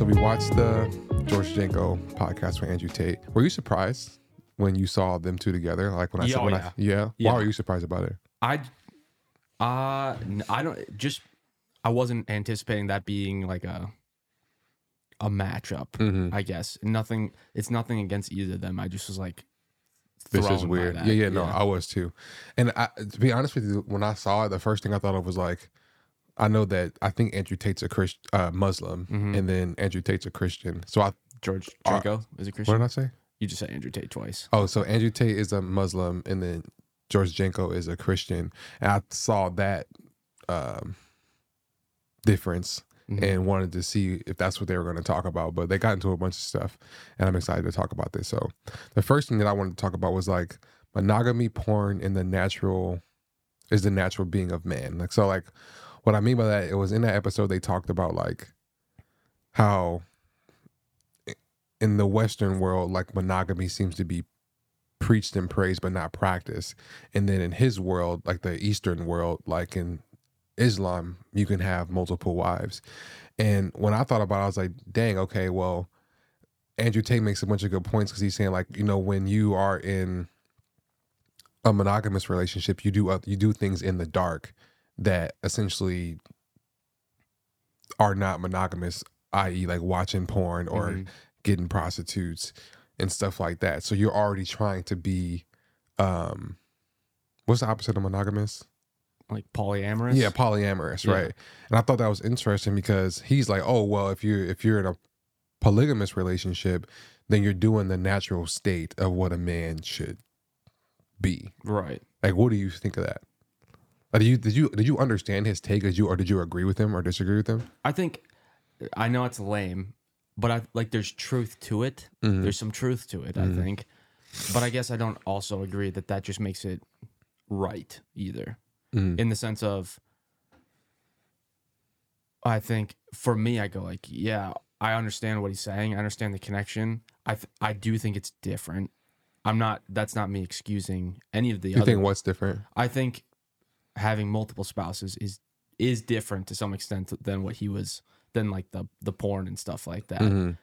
so we watched the George Janko podcast with Andrew Tate. Were you surprised when you saw them two together? Like when I Yeah, said, oh, when yeah. I, yeah? Yeah. Why were you surprised about it? I, uh, I don't just. I wasn't anticipating that being like a, a matchup. Mhm. I guess nothing. It's nothing against either of them. I just was like, This is weird. Yeah, yeah, no, I was too. And I, to be honest with you, when I saw it, the first thing I thought of was like, I know that I think Andrew Tate's a Christ, uh, Muslim, Mhm. and then Andrew Tate's a Christian. So I, George Uh, Draco is a Christian. what did I say? You just said Andrew Tate twice. Oh, so Andrew Tate is a Muslim, and then George Janko is a Christian. And I saw that um, difference Mhm. and wanted to see if that's what they were going to talk about. But they got into a bunch of stuff, and I'm excited to talk about this. So, the first thing that I wanted to talk about was like monogamy, porn, and the natural is the natural being of man. Like, so, like, what I mean by that, it was in that episode they talked about like how in the Western world, like monogamy seems to be preached and praised but not practiced, and then in his world, like the Eastern world, like in Islam, you can have multiple wives. And when I thought about it, I was like, dang, okay, well, Andrew Tate makes a bunch of good points because he's saying, like, you know, when you are in a monogamous relationship, you do oth- you do things in the dark that essentially are not monogamous, i.e., like watching porn or Mhm. getting prostitutes and stuff like that. So you're already trying to be, um, what's the opposite of monogamous? like polyamorous. Yeah, polyamorous, Yeah. right? And I thought that was interesting because he's like, oh well, if you're if you're in a polygamous relationship, then you're doing the natural state of what a man should be. right. Like, what do you think of that? Like, did you did you did you understand his take? Did you or did you agree with him or disagree with him? I think I know it's lame, but I like there's truth to it. Mhm. There's some truth to it, Mhm. I think. But I guess I don't also agree that that just makes it right either. Mhm. In the sense of I think for me I go like, yeah, I understand what he's saying. I understand the connection. I th- I do think it's different. I'm not that's not me excusing any of the other. You other think what's different? I think having multiple spouses is is different to some extent than what he was than like the the porn and stuff like that. Mhm.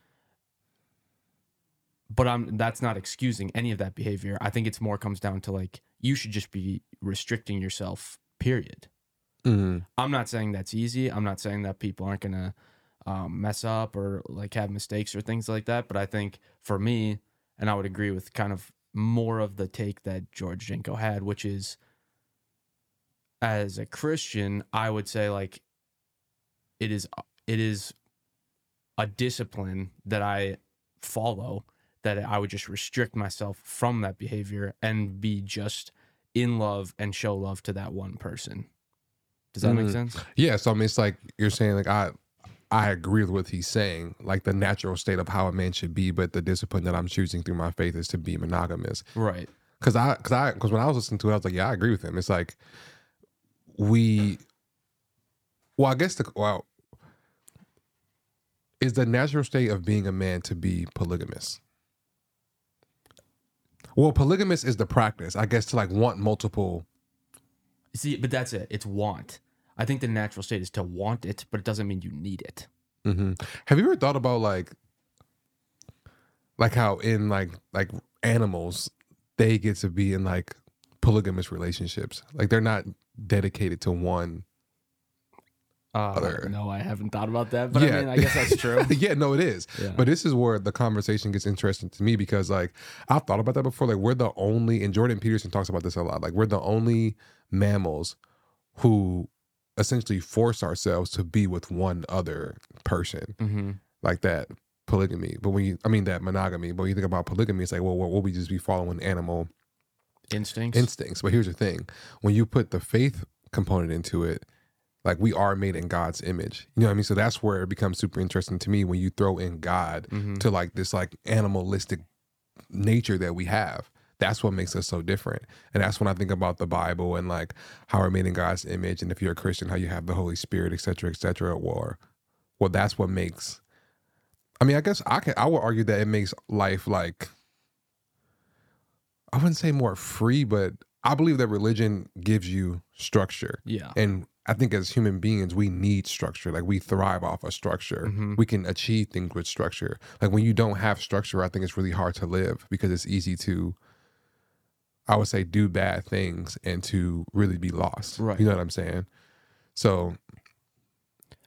But I'm that's not excusing any of that behavior. I think it's more comes down to like you should just be restricting yourself. Period. Mhm. I'm not saying that's easy. I'm not saying that people aren't gonna um, mess up or like have mistakes or things like that. But I think for me, and I would agree with kind of more of the take that George Janko had, which is as a Christian, I would say like it is it is a discipline that I follow that I would just restrict myself from that behavior and be just in love and show love to that one person. Does that make Mhm. sense? Yeah, so I mean, it's like you're saying, like I, I agree with what he's saying, like the natural state of how a man should be, but the discipline that I'm choosing through my faith is to be monogamous. Right. Because I, because I, because when I was listening to it, I was like, yeah, I agree with him. It's like we, well, I guess the well, is the natural state of being a man to be polygamous. Well, polygamous is the practice, I guess, to like want multiple. See, but that's it. It's want. I think the natural state is to want it, but it doesn't mean you need it. hmm Have you ever thought about like, like how in like like animals, they get to be in like polygamous relationships. Like they're not dedicated to one. Uh, Other- no, I haven't thought about that, but I Yeah. mean, I guess that's true. yeah, no, it is. Yeah. But this is where the conversation gets interesting to me because like I've thought about that before. Like we're the only, and Jordan Peterson talks about this a lot. Like we're the only mammals who essentially force ourselves to be with one other person. hmm like that polygamy. But when you, I mean that monogamy. But when you think about polygamy, it's like, well, what will we just be following animal Instincts. instincts? But here's the thing: when you put the faith component into it, like we are made in God's image. You know what I mean? So that's where it becomes super interesting to me when you throw in God Mhm. to like this like animalistic nature that we have. That's what makes us so different. And that's when I think about the Bible and like how we're made in God's image. And if you're a Christian, how you have the Holy Spirit, et cetera, et cetera. Or well, that's what makes I mean, I guess I can I would argue that it makes life like I wouldn't say more free, but I believe that religion gives you structure Yeah. and I think as human beings, we need structure. Like we thrive off of structure. Mhm. We can achieve things with structure. Like when you don't have structure, I think it's really hard to live because it's easy to, I would say, do bad things and to really be lost. Right. You know what I'm saying? So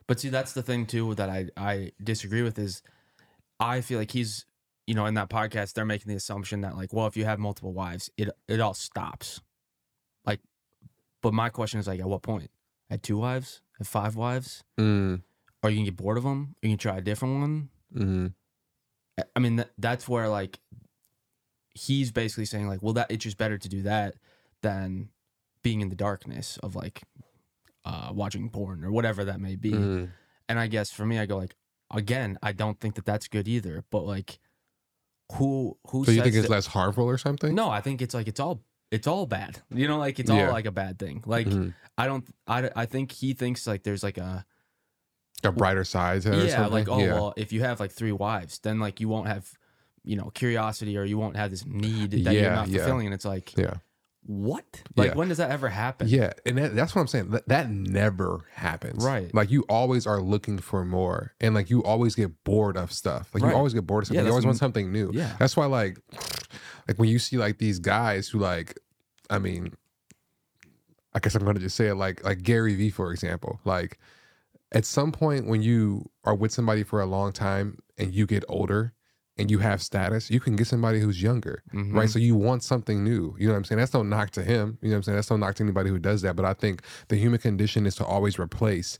But see, that's the thing too that I I disagree with is I feel like he's you know in that podcast they're making the assumption that like well if you have multiple wives it it all stops, like, but my question is like at what point at two wives at five wives mm, or you can get bored of them or you can try a different one. mhm. I- mean that, that's where like he's basically saying like well that it's just better to do that than being in the darkness of like uh watching porn or whatever that may be. Mhm. and I guess for me, I go like, again, I don't think that that's good either. But like, who who? So you think it's that- less harmful or something? No, I think it's like it's all it's all bad. You know, like it's Yeah. all like a bad thing. Like Mhm. I don't, I I think he thinks like there's like a A brighter side to it or yeah, something? like oh yeah. well, if you have like three wives, then like you won't have you know curiosity or you won't have this need that you're Yeah, not yeah. fulfilling. And it's like Yeah. What? Like Yeah. when does that ever happen? Yeah, and that, that's what I'm saying. That, that never happens. Right. Like you always are looking for more, and like you always get bored of stuff. Like Right. you always get bored of something. Yeah, you always want something new. Yeah. That's why, like, like when you see like these guys who like, I mean, I guess I'm gonna just say it like like Gary Vee for example. Like, at some point when you are with somebody for a long time and you get older and you have status, you can get somebody who's younger Mhm. right? So you want something new. You know what I'm saying? That's no knock to him. You know what I'm saying? That's no knock to anybody who does that. But I think the human condition is to always replace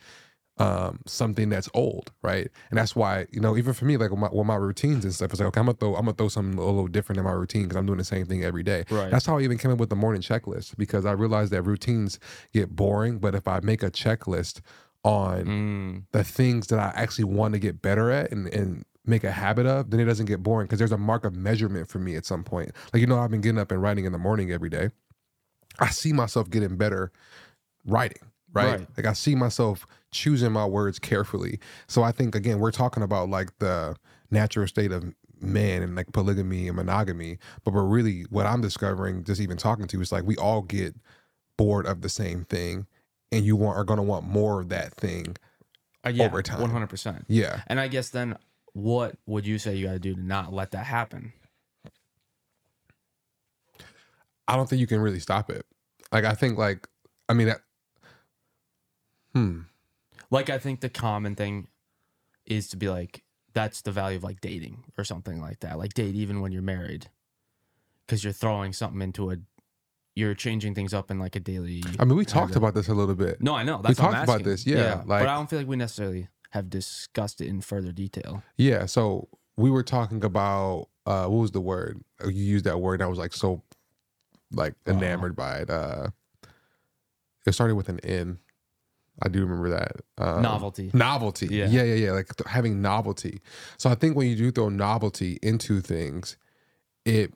um, something that's old, right? And that's why you know, even for me, like with my, with my routines and stuff, it's like okay, I'm gonna throw I'm gonna throw something a little different in my routine because I'm doing the same thing every day. Right. That's how I even came up with the morning checklist because I realized that routines get boring, but if I make a checklist on Mm, the things that I actually want to get better at and, and make a habit of, then it doesn't get boring because there's a mark of measurement for me at some point. Like, you know, I've been getting up and writing in the morning every day. I see myself getting better writing, right? Right. Like, I see myself choosing my words carefully. So I think, again, we're talking about like the natural state of man and like polygamy and monogamy. But we're really, what I'm discovering, just even talking to, is like we all get bored of the same thing and you want are going to want more of that thing uh, yeah, Over time. one hundred percent. yeah And I guess then, what would you say you got to do to not let that happen? I don't think you can really stop it. Like I think like I mean that hmm. Like, I think the common thing is to be like, that's the value of like dating or something like that. Like, date even when you're married, because you're throwing something into a, you're changing things up in like a daily. I mean we talked habit. about this a little bit. No, I know. That's what I'm talked about this, yeah, like- but I don't feel like we necessarily have discussed it in further detail. Yeah, so we were talking about uh what was the word? You used that word and I was like so like enamored by it. Uh it started with an N. I do remember that. Um, Novelty. Novelty. Yeah. Yeah, yeah, yeah. Like th- having novelty. So I think when you do throw novelty into things, it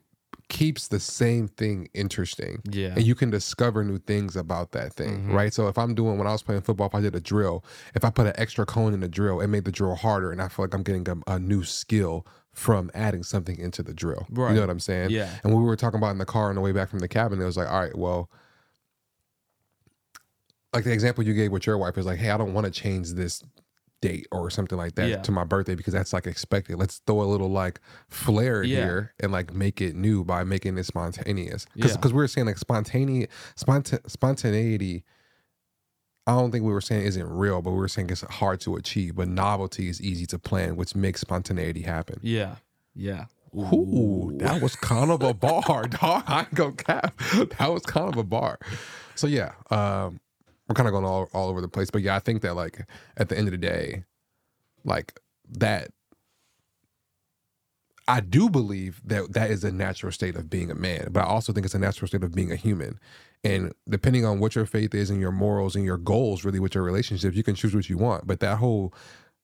keeps the same thing interesting. Yeah. and you can discover new things about that thing, Mhm. right? So if I'm doing when I was playing football, if I did a drill, if I put an extra cone in the drill, it made the drill harder, and I feel like I'm getting a, a new skill from adding something into the drill. You know what I'm saying? yeah. And when we were talking about in the car on the way back from the cabin, it was like, all right, well, like the example you gave with your wife is like, hey, I don't want to change this date or something like that Yeah. to my birthday because that's like expected. Let's throw a little like flair Yeah. here and like make it new by making it spontaneous. Because Yeah. because we were saying like spontaneity, sponta- spontaneity. I don't think we were saying isn't real, but we were saying it's hard to achieve. But novelty is easy to plan, which makes spontaneity happen. Yeah. Yeah. Ooh, that was kind of a bar, dog. I gonna cap. That was kind of a bar. So yeah, um, we're kind of going all, all over the place. But yeah, I think that like at the end of the day, like that I do believe that that is a natural state of being a man, but I also think it's a natural state of being a human. And depending on what your faith is and your morals and your goals, really with your relationships, you can choose what you want. But that whole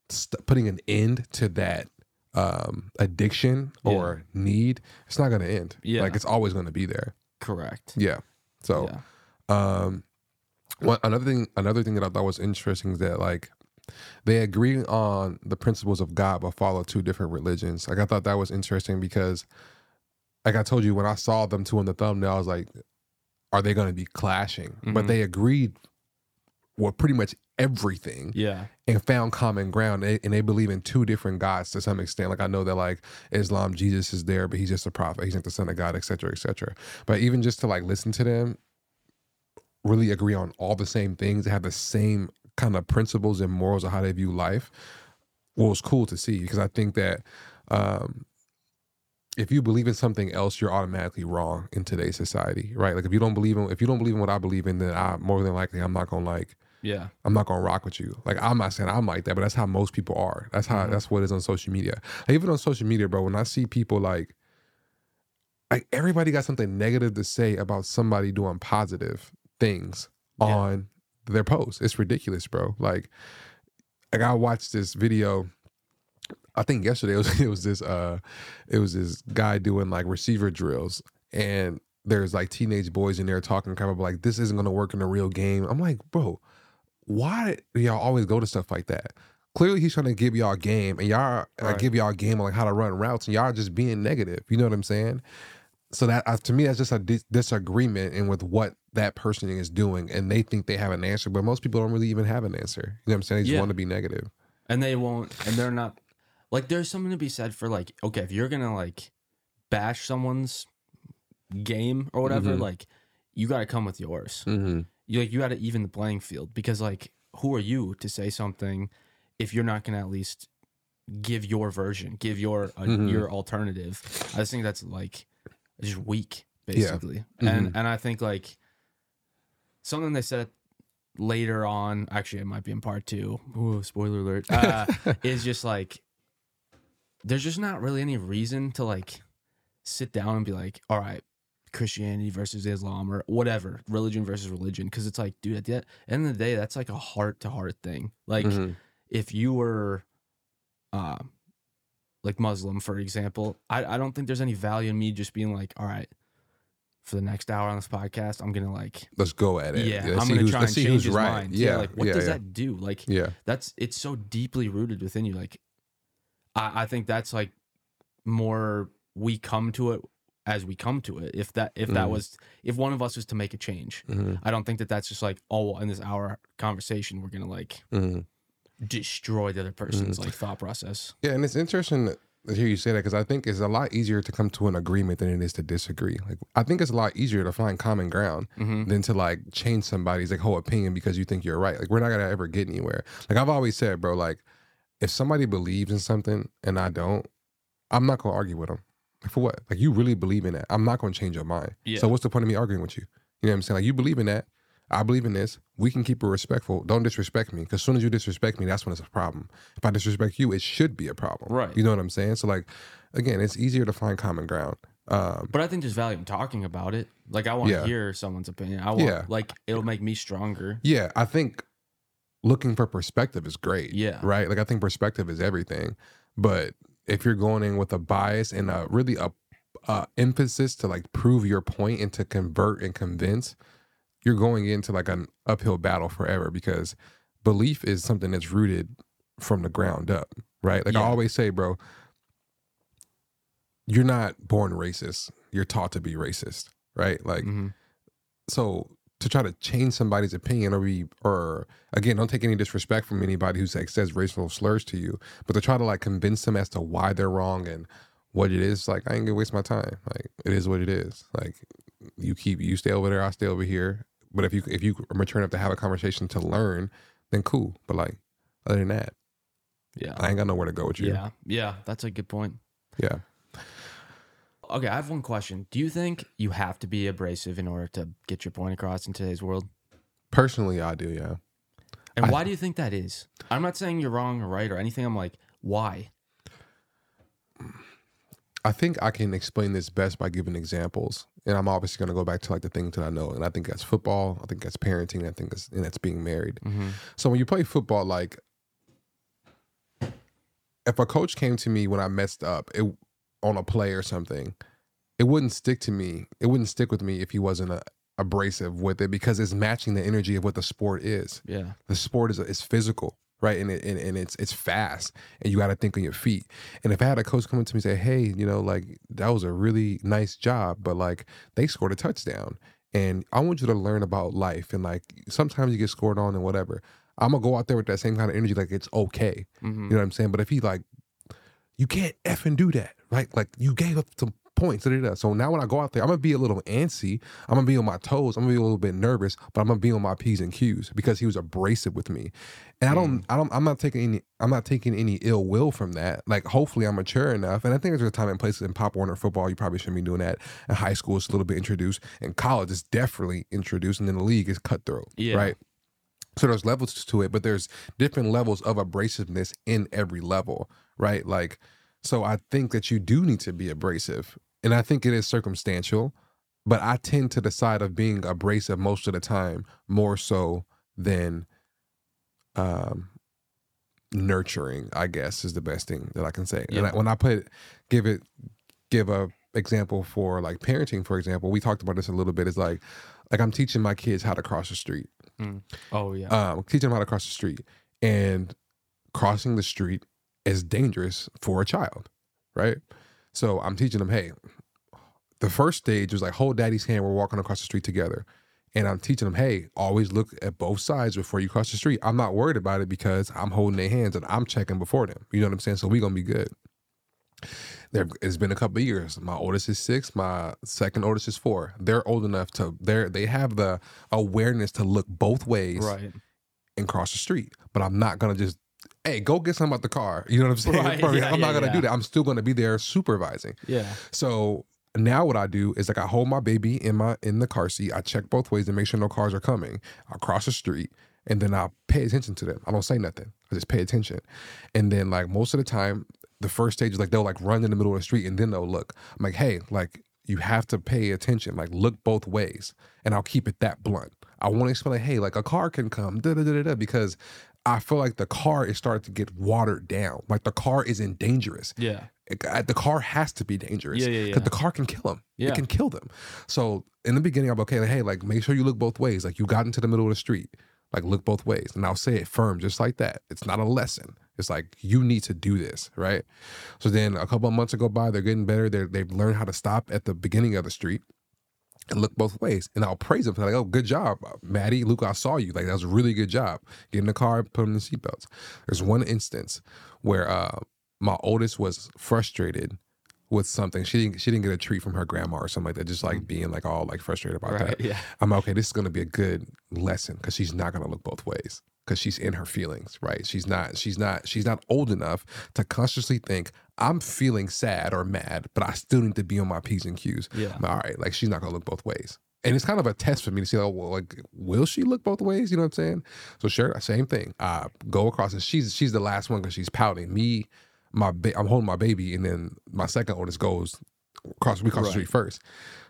st- putting an end to that um, addiction or need, it's not going to end. Yeah. like it's always going to be there. Correct. Yeah. So, yeah. um, one another thing, another thing that I thought was interesting is that like they agree on the principles of God but follow two different religions. Like I thought that was interesting because, like I told you, when I saw them two in the thumbnail, I was like, are they going to be clashing? But Mhm. they agreed well pretty much everything Yeah. and found common ground and and they believe in two different gods to some extent like i know that like islam jesus is there but he's just a prophet he's not the son of god etc etc but even just to like listen to them really agree on all the same things have the same kind of principles and morals of how they view life well it's cool to see because i think that um if you believe in something else you're automatically wrong in today's society right like if you don't believe in if you don't believe in what i believe in then i more than likely i'm not gonna like Yeah. I'm not gonna rock with you. Like I'm not saying I'm like that, but that's how most people are. That's how Mhm. that's what is on social media. Like, even on social media, bro, when I see people like like everybody got something negative to say about somebody doing positive things Yeah. on their posts. It's ridiculous, bro. Like like I watched this video I think yesterday it was it was this uh it was this guy doing like receiver drills and there's like teenage boys in there talking kind of like this isn't gonna work in a real game. I'm like, bro, why do y'all always go to stuff like that? Clearly he's trying to give y'all a game and y'all uh, Right. give y'all a game on like how to run routes and y'all just being negative. You know what I'm saying? So that uh, to me that's just a dis- disagreement in with what that person is doing and they think they have an answer, but most people don't really even have an answer. You know what I'm saying? They just Yeah. want to be and they won't and they're not like there's something to be said for like okay if you're gonna like bash someone's game or whatever Mhm. like you gotta come with yours Mm-hmm. you like you gotta even the playing field because like who are you to say something if you're not gonna at least give your version give your uh, Mhm. your alternative i just think that's like just weak Yeah. basically Mhm. and and i think like something they said later on actually it might be in part two Ooh, spoiler alert uh, is just like there's just not really any reason to like sit down and be like, all right, Christianity versus Islam or whatever, religion versus religion. Cause it's like, dude, at the end of the day, that's like a heart to heart thing. Like Mhm. if you were uh like Muslim, for example, I, I don't think there's any value in me just being like, all right, for the next hour on this podcast, I'm gonna like Let's go at it. yeah, let's I'm gonna try and see change who's his right. mind. Yeah, like what yeah, does yeah. that do? Like Yeah. that's it's so deeply rooted within you. Like I, I think that's like more we come to it as we come to it. If that if that Mhm. was if one of us was to make a change, hmm I don't think that that's just like oh in this hour conversation we're gonna like hmm destroy the other person's Mm-hmm. like thought process. Yeah, and it's interesting to hear you say that because I think it's a lot easier to come to an agreement than it is to disagree. Like I think it's a lot easier to find common ground Mm-hmm. than to like change somebody's like whole opinion because you think you're right. Like we're not gonna ever get anywhere. Like I've always said, bro. Like if somebody believes in something and I don't, I'm not gonna argue with them. Like, for what? Like you really believe in that? I'm not gonna change your mind. Yeah. So what's the point of me arguing with you? You know what I'm saying? Like you believe in that. I believe in this. We can keep it respectful. Don't disrespect me. Because as soon as you disrespect me, that's when it's a problem. If I disrespect you, it should be a problem. Right. You know what I'm saying? So like, again, it's easier to find common ground. Um, But I think there's value in talking about it. Like I want to Yeah. hear someone's opinion. I want Yeah. like it'll make me stronger. yeah, I think looking for perspective is great. Yeah. Right. Like I think perspective is everything. But if you're going in with a bias and a really a, a emphasis to like prove your point and to convert and convince, you're going into like an uphill battle forever because belief is something that's rooted from the ground up. Right. Like I always say, bro, you're not born racist. You're taught to be racist. Right. Like hmm so to try to change somebody's opinion or be or again don't take any disrespect from anybody who like says racial slurs to you but to try to like convince them as to why they're wrong and what it is like i ain't gonna waste my time like it is what it is like you keep you stay over there i stay over here but if you if you are mature enough to have a conversation to learn then cool but like other than that Yeah. i ain't got nowhere to go with you Yeah. Yeah. That's a good point. yeah Okay, I have one question. Do you think you have to be abrasive in order to get your point across in today's world? personally i do yeah And I- why do you think that is? I'm not saying you're wrong or right or anything. I'm like, why? I think I can explain this best by giving examples. And I'm obviously going to go back to like the things that I know. And I think that's football. I think that's parenting. I think that's, and that's being married. Mm-hmm. So when you play football, like if a coach came to me when I messed up it, on a play or something, it wouldn't stick to me. It wouldn't stick with me if he wasn't a, abrasive with it because it's matching the energy of what the sport is Yeah. the sport is is physical, right? And it and, and it's it's fast, and you got to think on your feet. And if I had a coach come up to me and say, "Hey, you know, like that was a really nice job, but like they scored a touchdown," and I want you to learn about life and like sometimes you get scored on and whatever. I'm gonna go out there with that same kind of energy, like it's okay. Mhm. You know what I'm saying? But if he like, you can't effing do that, right? Like you gave up some points. Da, da, da. So now when I go out there, I'm gonna be a little antsy. I'm gonna be on my toes. I'm gonna be a little bit nervous, but I'm gonna be on my p's and q's because he was abrasive with me. And I don't, mm. I don't, I'm not taking any, I'm not taking any ill will from that. Like hopefully I'm mature enough, and I think there's a time and place in Pop Warner football. You probably shouldn't be doing that. In high school, it's a little bit introduced. In college, it's definitely introduced, and then the league is cutthroat. Yeah. Right. So there's levels to it, but there's different levels of abrasiveness in every level, right? Like, so I think that you do need to be abrasive, and I think it is circumstantial, but I tend to the side of being abrasive most of the time more so than um nurturing. I guess is the best thing that I can say. And I, when I put give it give a example for like parenting, for example, we talked about this a little bit. Is like like I'm teaching my kids how to cross the street Oh yeah. um, teaching them how to cross the street. And crossing the street is dangerous for a child, right? So I'm teaching them, hey, the first stage was like hold daddy's hand, we're walking across the street together. And I'm teaching them, hey, always look at both sides before you cross the street. I'm not worried about it because I'm holding their hands and I'm checking before them. You know what I'm saying? So we're gonna be good. There, it's been a couple of years. My oldest is six. My second oldest is four. They're old enough to they're they have the awareness to look both ways right. and cross the street. But I'm not gonna just, hey, go get something out the car. You know what I'm saying? Right, yeah, I'm not gonna yeah. do that. I'm still gonna be there supervising. Yeah. So now what I do is like I hold my baby in my in the car seat. I check both ways to make sure no cars are coming. I cross the street and then I pay attention to them. I don't say nothing. I just pay attention. And then like most of the time, the first stage is like they'll like run in the middle of the street and then they'll look. I'm like, hey, like you have to pay attention. Like look both ways. And I'll keep it that blunt. I want to explain like, hey, like a car can come, da da da da, because I feel like the car is starting to get watered down. Like the car isn't dangerous Yeah. it- the car has to be dangerous Yeah, yeah, because yeah. the car can kill them. Yeah. It can kill them. So in the beginning, I'm okay. Like, hey, like make sure you look both ways. Like you got into the middle of the street, like look both ways, and I'll say it firm, just like that. It's not a lesson. It's like you need to do this, right? So then a couple of months go by, they're getting better. They they've learned how to stop at the beginning of the street and look both ways. And I'll praise them like, oh, good job, Maddie, Luke. I saw you. Like that was a really good job. Get in the car, put them in the seatbelts. There's one instance where uh, my oldest was frustrated with something. She didn't she didn't get a treat from her grandma or something like that. Just like being like all like frustrated about Right. that. Yeah. I'm like, okay. This is gonna be a good lesson because she's not gonna look both ways because she's in her feelings, right? She's not she's not she's not old enough to consciously think I'm feeling sad or mad, but I still need to be on my p's and q's. Yeah. Like, all right, like she's not gonna look both ways. And it's kind of a test for me to see, oh, well, like, will she look both ways? You know what I'm saying? So sure, same thing. I go across, and she's she's the last one because she's pouting. Me, my ba- I'm holding my baby, and then my second oldest goes across. We cross the street first.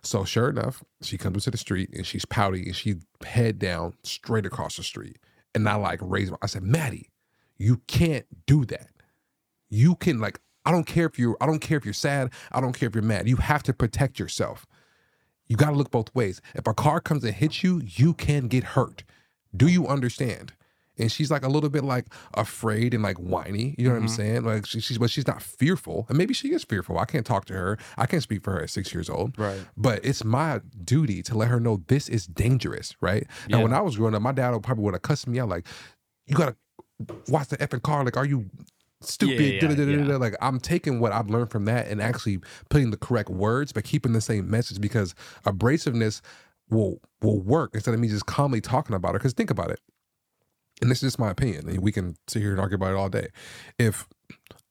So sure enough, she comes into the street and she's pouting, and she head down straight across the street. And I like raise my, I said, Maddie, you can't do that. You can like, I don't care if you're, I don't care if you're sad. I don't care if you're mad. You have to protect yourself. You got to look both ways. If a car comes and hits you, you can get hurt. Do you understand? And she's like a little bit like afraid and like whiny. You know what I'm Mhm. saying? Like she, she's, but she's not fearful. And maybe she is fearful. I can't talk to her. I can't speak for her at six years old. Right. But it's my duty to let her know this is dangerous, right? Now, Yeah. when I was growing up, my dad would probably would have cussed me out like, "You gotta watch the effing car. Like, are you stupid?" Yeah, yeah, yeah. Like, I'm taking what I've learned from that and actually putting the correct words, but keeping the same message because abrasiveness will will work instead of me just calmly talking about it. Because think about it, and this is just my opinion, and we can sit here and argue about it all day. If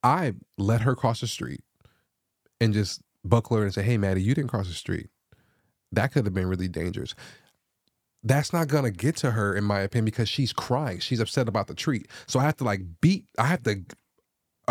I let her cross the street and just buckle her and say, "Hey, Maddie, you didn't cross the street," that could have been really dangerous. That's not gonna get to her, in my opinion, because she's crying. She's upset about the treat. So I have to like beat. I have to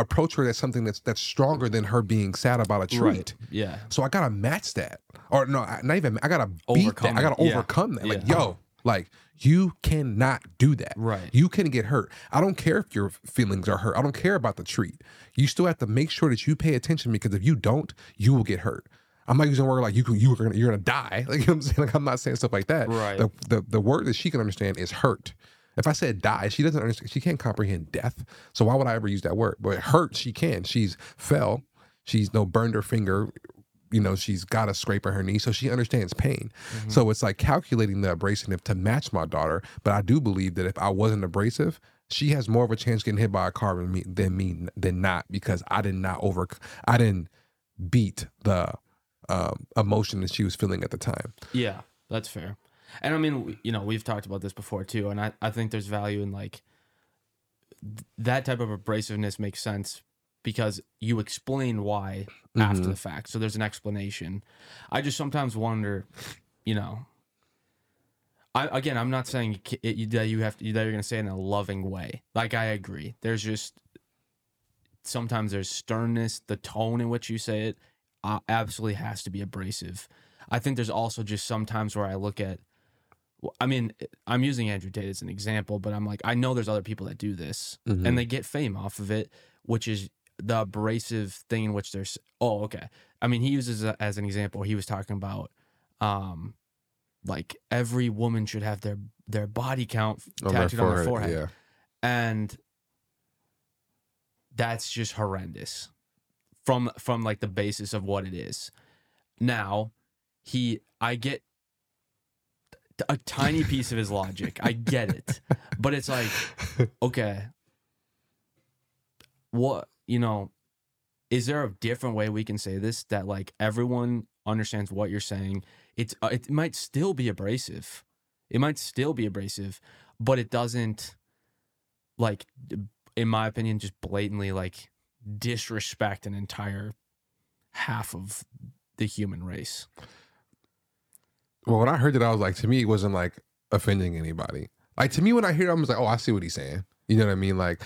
approach her as something that's that's stronger than her being sad about a treat. Right. Yeah. So I gotta match that, or no, not even. I gotta beat Overcome that. I gotta. Yeah. overcome that. Like, yo, like you cannot do that. Right. You can get hurt. I don't care if your feelings are hurt. I don't care about the treat. You still have to make sure that you pay attention because if you don't, you will get hurt. I'm not using a word like you can you are gonna you're gonna die. Like you know what I'm saying. Like I'm not saying stuff like that. Right. The the, the word that she can understand is hurt. If I said die, she doesn't understand. She can't comprehend death. So why would I ever use that word? But hurt, she can. She's fell. She's no burned her finger you know, she's got a scrape on her knee, so she understands pain. Mhm. So it's like calculating the abrasive to match my daughter. But I do believe that if I wasn't abrasive, she has more of a chance getting hit by a car than me than me than not because I did not over I didn't beat the um, emotion that she was feeling at the time. Yeah, that's fair. And I mean, you know, we've talked about this before too, and I, I think there's value in like th- that type of abrasiveness makes sense because you explain why after Mhm. the fact. So there's an explanation. I just sometimes wonder, you know, I again, I'm not saying it, that you have to, that you're going to say it in a loving way. Like I agree. There's just sometimes there's sternness, the tone in which you say it uh, absolutely has to be abrasive. I think there's also just sometimes where I look at I mean, I'm using Andrew Tate as an example, but I'm like, I know there's other people that do this Mhm. and they get fame off of it, which is the abrasive thing in which there's, oh, okay. I mean, he uses a, as an example, he was talking about, um, like every woman should have their their body count On their tattooed on their forehead, Yeah. and that's just horrendous from from like the basis of what it is. Now, he, I get a tiny piece of his logic. I get it, but it's like, okay, what you know? Is there a different way we can say this that like everyone understands what you're saying? It's uh, it might still be abrasive. It might still be abrasive, but it doesn't like in my opinion just blatantly like disrespect an entire half of the human race. Well, when I heard it, I was like, to me, it wasn't like offending anybody. Like to me, when I hear it, I'm just like, oh, I see what he's saying. You know what I mean? Like,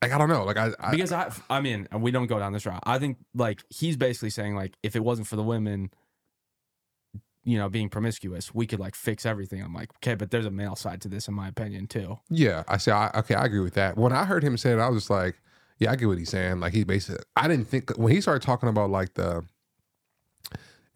like I don't know. Like I, I because I, I mean, we don't go down this route. I think like he's basically saying like if it wasn't for the women, you know, being promiscuous, we could like fix everything. I'm like, okay, but there's a male side to this, in my opinion, too. yeah, I say, I, okay, I agree with that. When I heard him say it, I was just like, yeah, I get what he's saying. Like he basically, I didn't think when he started talking about like the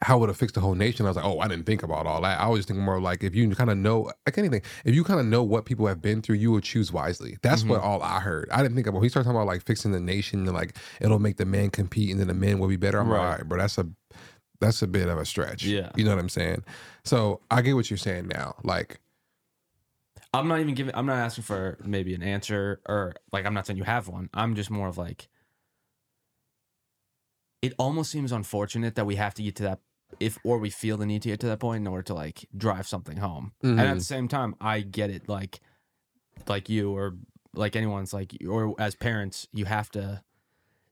how would it fix the whole nation. I was like, oh, I didn't think about all that. I was thinking more like if you kind of know, like anything, if you kind of know what people have been through, you will choose wisely. That's what mm-hmm. all I heard. I didn't think about. He started talking about like fixing the nation and like it'll make the men compete and then the men will be better. I'm Right. like, all right, bro, that's a that's a bit of a stretch. Yeah. you know what I'm saying. So I get what you're saying now. Like, I'm not even giving. I'm not asking for maybe an answer or like I'm not saying you have one. I'm just more of like. It almost seems unfortunate that we have to get to that if or we feel the need to get to that point in order to like drive something home. And at the same time, I get it. Like, like you or like anyone's like or as parents, you have to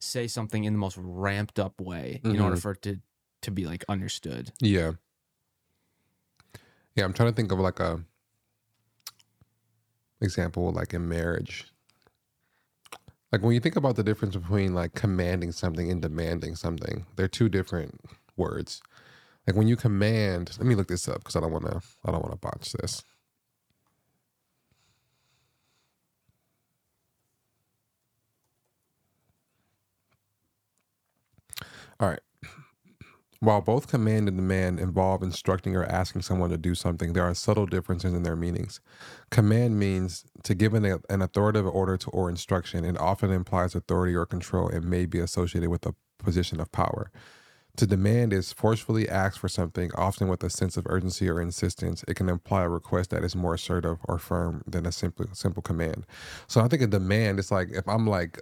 say something in the most ramped up way in order Mhm. for it to to be like understood. Yeah. Yeah, I'm trying to think of like a example like in marriage. Like when you think about the difference between like commanding something and demanding something, they're two different words. Like when you command, let me look this up because I don't want to I don't want to botch this. All right. While both command and demand involve instructing or asking someone to do something, there are subtle differences in their meanings. Command means to give an, an authoritative order to, or instruction. It often implies authority or control and may be associated with a position of power. To demand is forcefully ask for something, often with a sense of urgency or insistence. It can imply a request that is more assertive or firm than a simple simple command. So I think a demand is like if I'm like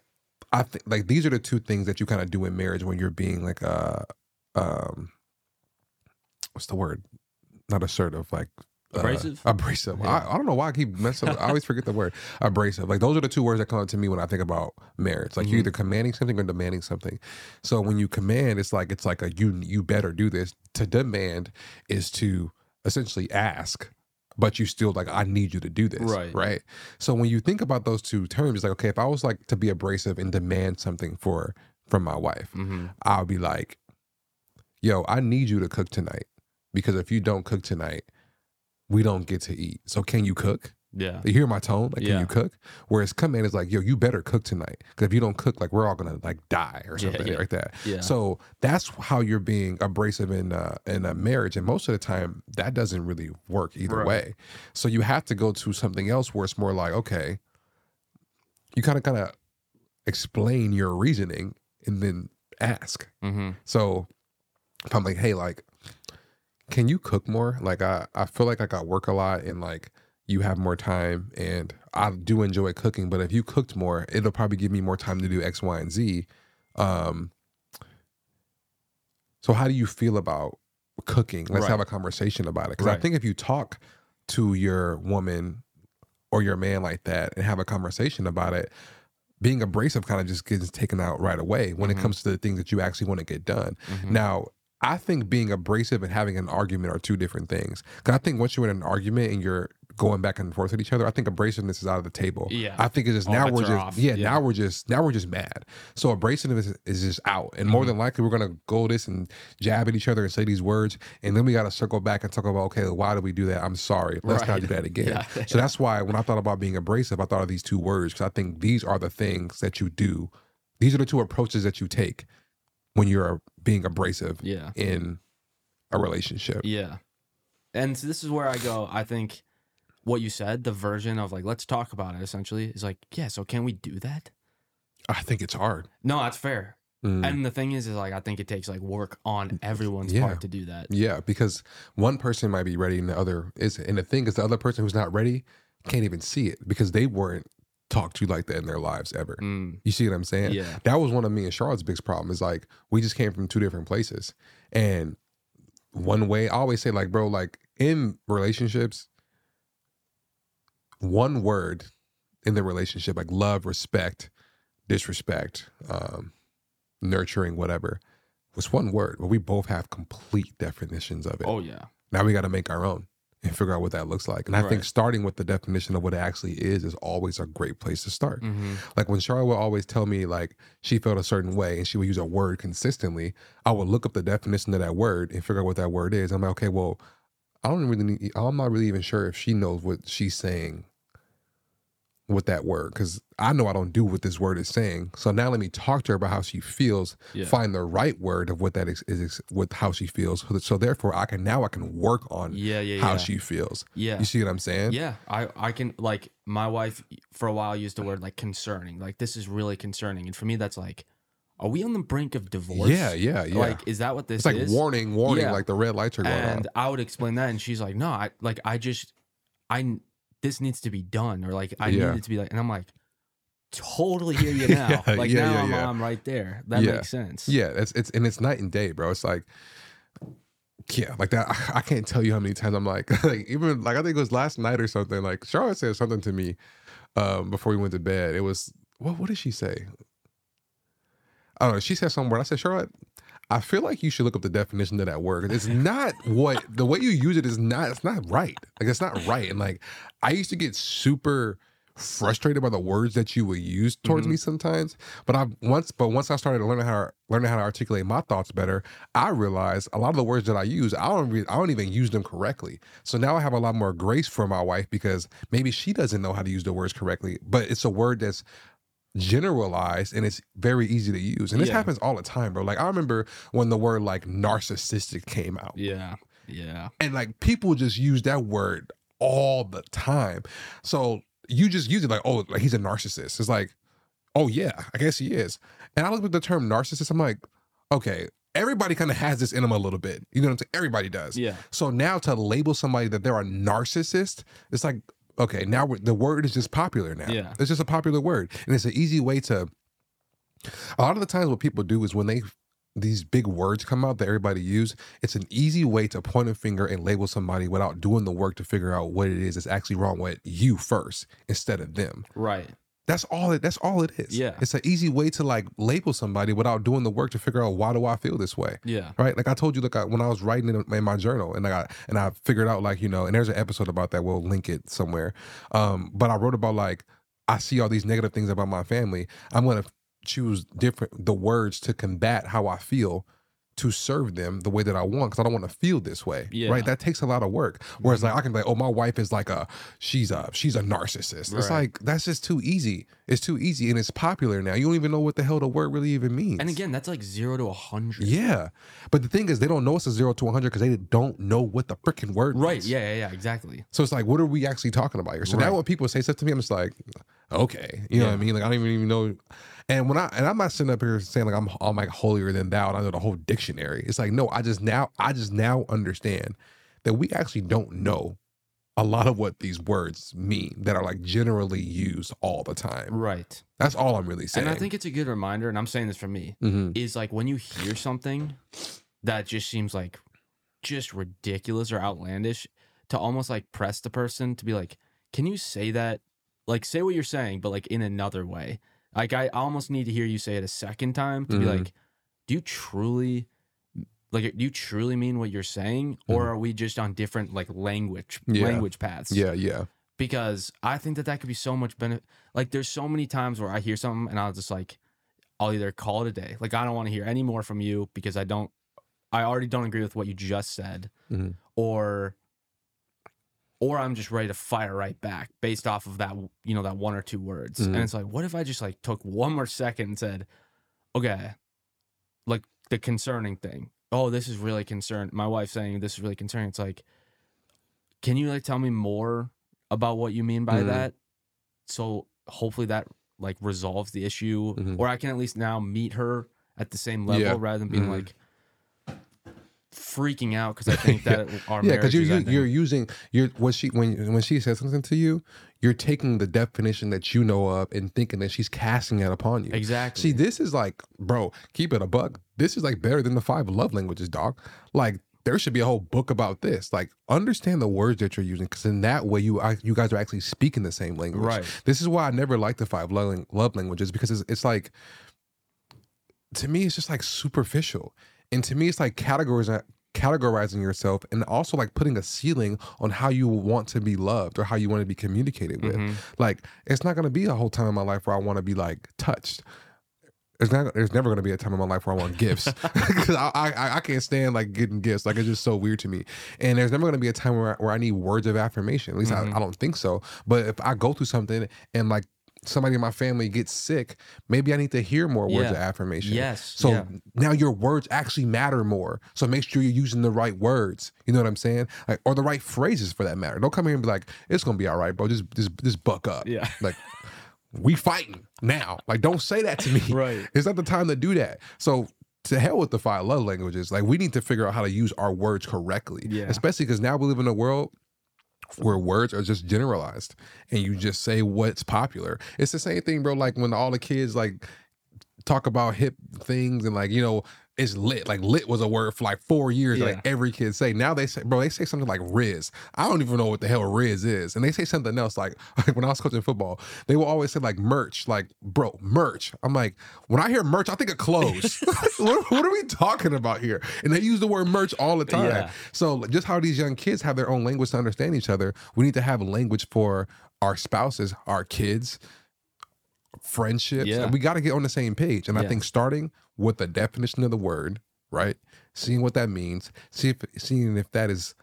I think like these are the two things that you kind of do in marriage when you're being like a um what's the word? Not assertive, like uh, Abrasive? abrasive. Yeah. I, I don't know why I keep messing. up. I always forget the word abrasive. Like those are the two words that come up to me when I think about marriage. Like you're Mhm. either commanding something or demanding something. So when you command, it's like it's like a you you better do this. To demand is to essentially ask, but you still like I need you to do this. Right. Right. So when you think about those two terms, it's like okay, if I was like to be abrasive and demand something for from my wife, Mm-hmm. I'll be like, yo, I need you to cook tonight because if you don't cook tonight, we don't get to eat. So can you cook? Yeah. You hear my tone? Like, can you cook? Whereas command is like, yo, you better cook tonight. Because if you don't cook, like, we're all gonna like die or Yeah, something yeah. like that. Yeah. So that's how you're being abrasive in uh, in a marriage, and most of the time that doesn't really work either Right. way. So you have to go to something else where it's more like, okay, you kind of kind of explain your reasoning and then ask. Mm-hmm. So if I'm like, hey, like, can you cook more? Like, I, I feel like like I work a lot and like you have more time and I do enjoy cooking, but if you cooked more, it'll probably give me more time to do X, Y, and Z. Um, so how do you feel about cooking? Let's Right. have a conversation about it. Because I think if you talk to your woman or your man like that and have a conversation about it, being abrasive kind of just gets taken out right away when Mhm. it comes to the things that you actually want to get done. Mhm. Now, I think being abrasive and having an argument are two different things. Because I think once you're in an argument and you're going back and forth with each other, I think abrasiveness is out of the table. Yeah. I think it's just All now we're just yeah, Yeah. now we're just now we're just mad. So abrasiveness is, just out, and more Mhm. than likely we're gonna go this and jab at each other and say these words, and then we got to circle back and talk about okay, why did we do that? I'm sorry. Let's not do that again. Yeah. So that's why when I thought about being abrasive, I thought of these two words because I think these are the things that you do. These are the two approaches that you take when you're being abrasive yeah. in a relationship. Yeah. And so this is where I go. I think what you said, the version of like, let's talk about it essentially, is like, yeah, so can we do that? I think it's hard. No, that's fair. Mm. And the thing is, is like, I think it takes like work on everyone's Yeah. part to do that. Yeah, because one person might be ready and the other is and the thing is the other person who's not ready can't even see it because they weren't talked to you like that in their lives ever. Mm, You see what I'm saying? yeah. That was one of me and Charlotte's biggest problem is like we just came from two different places. And one way I always say, like, bro, like in relationships, one word in the relationship, like love, respect, disrespect, um, nurturing, whatever, was one word, but we both have complete definitions of it. Oh, yeah. Now we got to make our own and figure out what that looks like. And I think starting with the definition of what it actually is is always a great place to start. hmm Like when Charlotte would always tell me like she felt a certain way and she would use a word consistently, I would look up the definition of that word and figure out what that word is. I'm like, okay, well, I don't really need, I'm not really even sure if she knows what she's saying with that word because I know I don't do what this word is saying. So now let me talk to her about how she feels, Yeah. find the right word of what that is, is with how she feels. So, therefore, I can now I can work on Yeah. Yeah. how yeah. she feels. yeah. You see what I'm saying? Yeah, I I can like my wife for a while used the word like concerning. Like this is really concerning, and for me that's like, are we on the brink of divorce? Yeah, yeah, yeah. Like, is that what this it's like is? warning, warning, Yeah. like the red lights are going and on. And I would explain that, and she's like, no, I like I just I this needs to be done, or like I Yeah. need it to be like, and I'm like, totally hear you now. Yeah, like yeah, now yeah, I'm. I'm right there. That makes sense. Yeah, it's it's and it's night and day, bro. It's like, yeah, like that. I, I can't tell you how many times I'm like, like even like I think it was last night or something. Like Charlotte said something to me um before we went to bed. It was what? What did she say? I don't know. She said some word. I said, Charlotte. I feel like you should look up the definition of that word. It's not what the way you use it is not. It's not right. Like it's not right. And like I used to get super frustrated by the words that you would use towards Mhm. me sometimes. But I once, but once I started learning how learning how to articulate my thoughts better, I realized a lot of the words that I use, I don't re- I don't even use them correctly. So now I have a lot more grace for my wife because maybe she doesn't know how to use the words correctly, but it's a word that's generalized and it's very easy to use. And this Yeah. happens all the time, bro. Like I remember when the word like narcissistic came out. Yeah. Yeah. And like people just use that word all the time. So you just use it like, oh, like he's a narcissist. It's like, oh yeah, I guess he is. And I look at the term narcissist, I'm like, okay, everybody kind of has this in them a little bit. You know what I'm saying? Everybody does. Yeah. So now to label somebody that they're a narcissist, it's like, okay, now we're, the word is just popular now. Yeah. It's just a popular word. And it's an easy way to, a lot of the times what people do is when they, these big words come out that everybody use, it's an easy way to point a finger and label somebody without doing the work to figure out what it is that's actually wrong with you first instead of them. Right. That's all it that's all it is. Yeah. It's an easy way to like label somebody without doing the work to figure out why do I feel this way Yeah. right? Like I told you, like I, when I was writing in, in my journal, and I got and I figured out like you know, and there's an episode about that. We'll link it somewhere. Um, but I wrote about like I see all these negative things about my family. I'm gonna choose different the words to combat how I feel to serve them the way that I want because I don't want to feel this way. Yeah. Right. That takes a lot of work. Whereas mm-hmm. like I can be like, oh, my wife is like a she's a she's a narcissist. It's like that's just too easy. It's too easy and it's popular now. You don't even know what the hell the word really even means. And again, that's like zero to a hundred. Yeah. But the thing is, they don't know it's a zero to a 100 because they don't know what the freaking word Right. means. Yeah. Yeah. Yeah. Exactly. So it's like, what are we actually talking about here? So now Right. when people say stuff to me, I'm just like, okay, you know what I mean? Like I don't even, even know. And when I and I'm not sitting up here saying like I'm I'm like holier than thou and I know the whole dictionary. It's like no, I just now I just now understand that we actually don't know a lot of what these words mean that are like generally used all the time. Right. That's all I'm really saying. And I think it's a good reminder, and I'm saying this for me, Mhm. is like when you hear something that just seems like just ridiculous or outlandish, to almost like press the person to be like, can you say that? Like, say what you're saying, but like in another way. Like, I almost need to hear you say it a second time to be Mhm. like, do you truly. Like, do you truly mean what you're saying, or are we just on different like language Mm-hmm. Yeah. language paths? yeah, yeah. because I think that that could be so much benefit. Like, there's so many times where I hear something and I'll just like, I'll either call it a day. Like, I don't want to hear any more from you because I don't, I already don't agree with what you just said, Mhm. or, or I'm just ready to fire right back based off of that, you know, that one or two words. Mhm. And it's like, what if I just like took one more second and said, okay, like the concerning thing. Oh, this is really concerned. My wife saying this is really concerning. It's like, can you like tell me more about what you mean by Mhm. that? So hopefully that like resolves the issue, Mhm. or I can at least now meet her at the same level Yeah. rather than being Mhm. like freaking out because I think that our Yeah, because you're you, you're using you're what she when when she says something to you, you're taking the definition that you know of and thinking that she's casting it upon you. exactly. See, this is like, bro, keep it a buck. This is like better than the five love languages, dog. Like there should be a whole book about this. Like understand the words that you're using, because in that way you I- you guys are actually speaking the same language. right. This is why I never liked the five love, love languages because it's, it's like, to me, it's just like superficial. And to me, it's like categorizing, categorizing yourself and also like putting a ceiling on how you want to be loved or how you want to be communicated with. Mhm. Like, it's not going to be a whole time in my life where I want to be like touched. There's not. There's never going to be a time in my life where I want gifts because I, I I can't stand like getting gifts. Like it's just so weird to me. And there's never going to be a time where I, where I need words of affirmation. At least Mhm. I, I don't think so. But if I go through something and like somebody in my family gets sick, maybe I need to hear more words Yeah. of affirmation. Yes. So yeah. now your words actually matter more. So make sure you're using the right words. You know what I'm saying? Like or the right phrases for that matter. Don't come here and be like, it's gonna be all right, bro. Just just just buck up. Yeah. Like we fighting now. Like don't say that to me. Right. It's not the time to do that. So to hell with the five love languages. Like we need to figure out how to use our words correctly. Yeah. Especially because now we live in a world where words are just generalized and you just say what's popular. It's the same thing, bro. Like when all the kids like talk about hip things and like, you know, it's lit. Like lit was a word for like four years. Yeah. Like every kid say. Now they say, bro, they say something like Riz. I don't even know what the hell Riz is. And they say something else. Like, like when I was coaching football, they will always say like merch. Like, bro, merch. I'm like, when I hear merch, I think of clothes. what, what are we talking about here? And they use the word merch all the time. Yeah. So just how these young kids have their own language to understand each other, we need to have a language for our spouses, our kids, friendships. Yeah. We got to get on the same page. And I think starting with the definition of the word, right? Seeing what that means, see if seeing if that is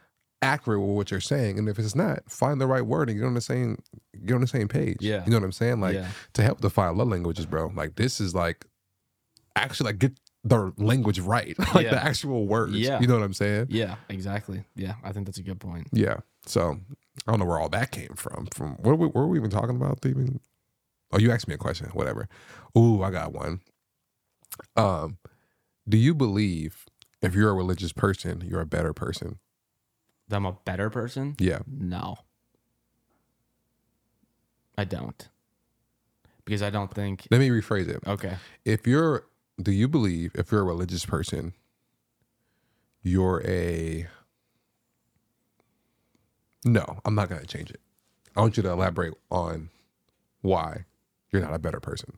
accurate with what you're saying, and if it's not, find the right word and get on the same get on the same page. Yeah. you know what I'm saying? Like yeah. to help define love languages, bro. Like this is like actually like get the language right, like Yeah. the actual words. Yeah. you know what I'm saying? Yeah. Exactly. Yeah. I think that's a good point. Yeah. So I don't know where all that came from. From what were we, what were we even talking about? Even oh, you asked me a question. Whatever. Ooh, I got one. Um, do you believe if you're a religious person, you're a better person? That I'm a better person? Yeah. No. I don't. Because I don't think. Let me rephrase it. Okay. If you're, do you believe if you're a religious person, you're a no, I'm not going to change it. I want you to elaborate on why you're not a better person.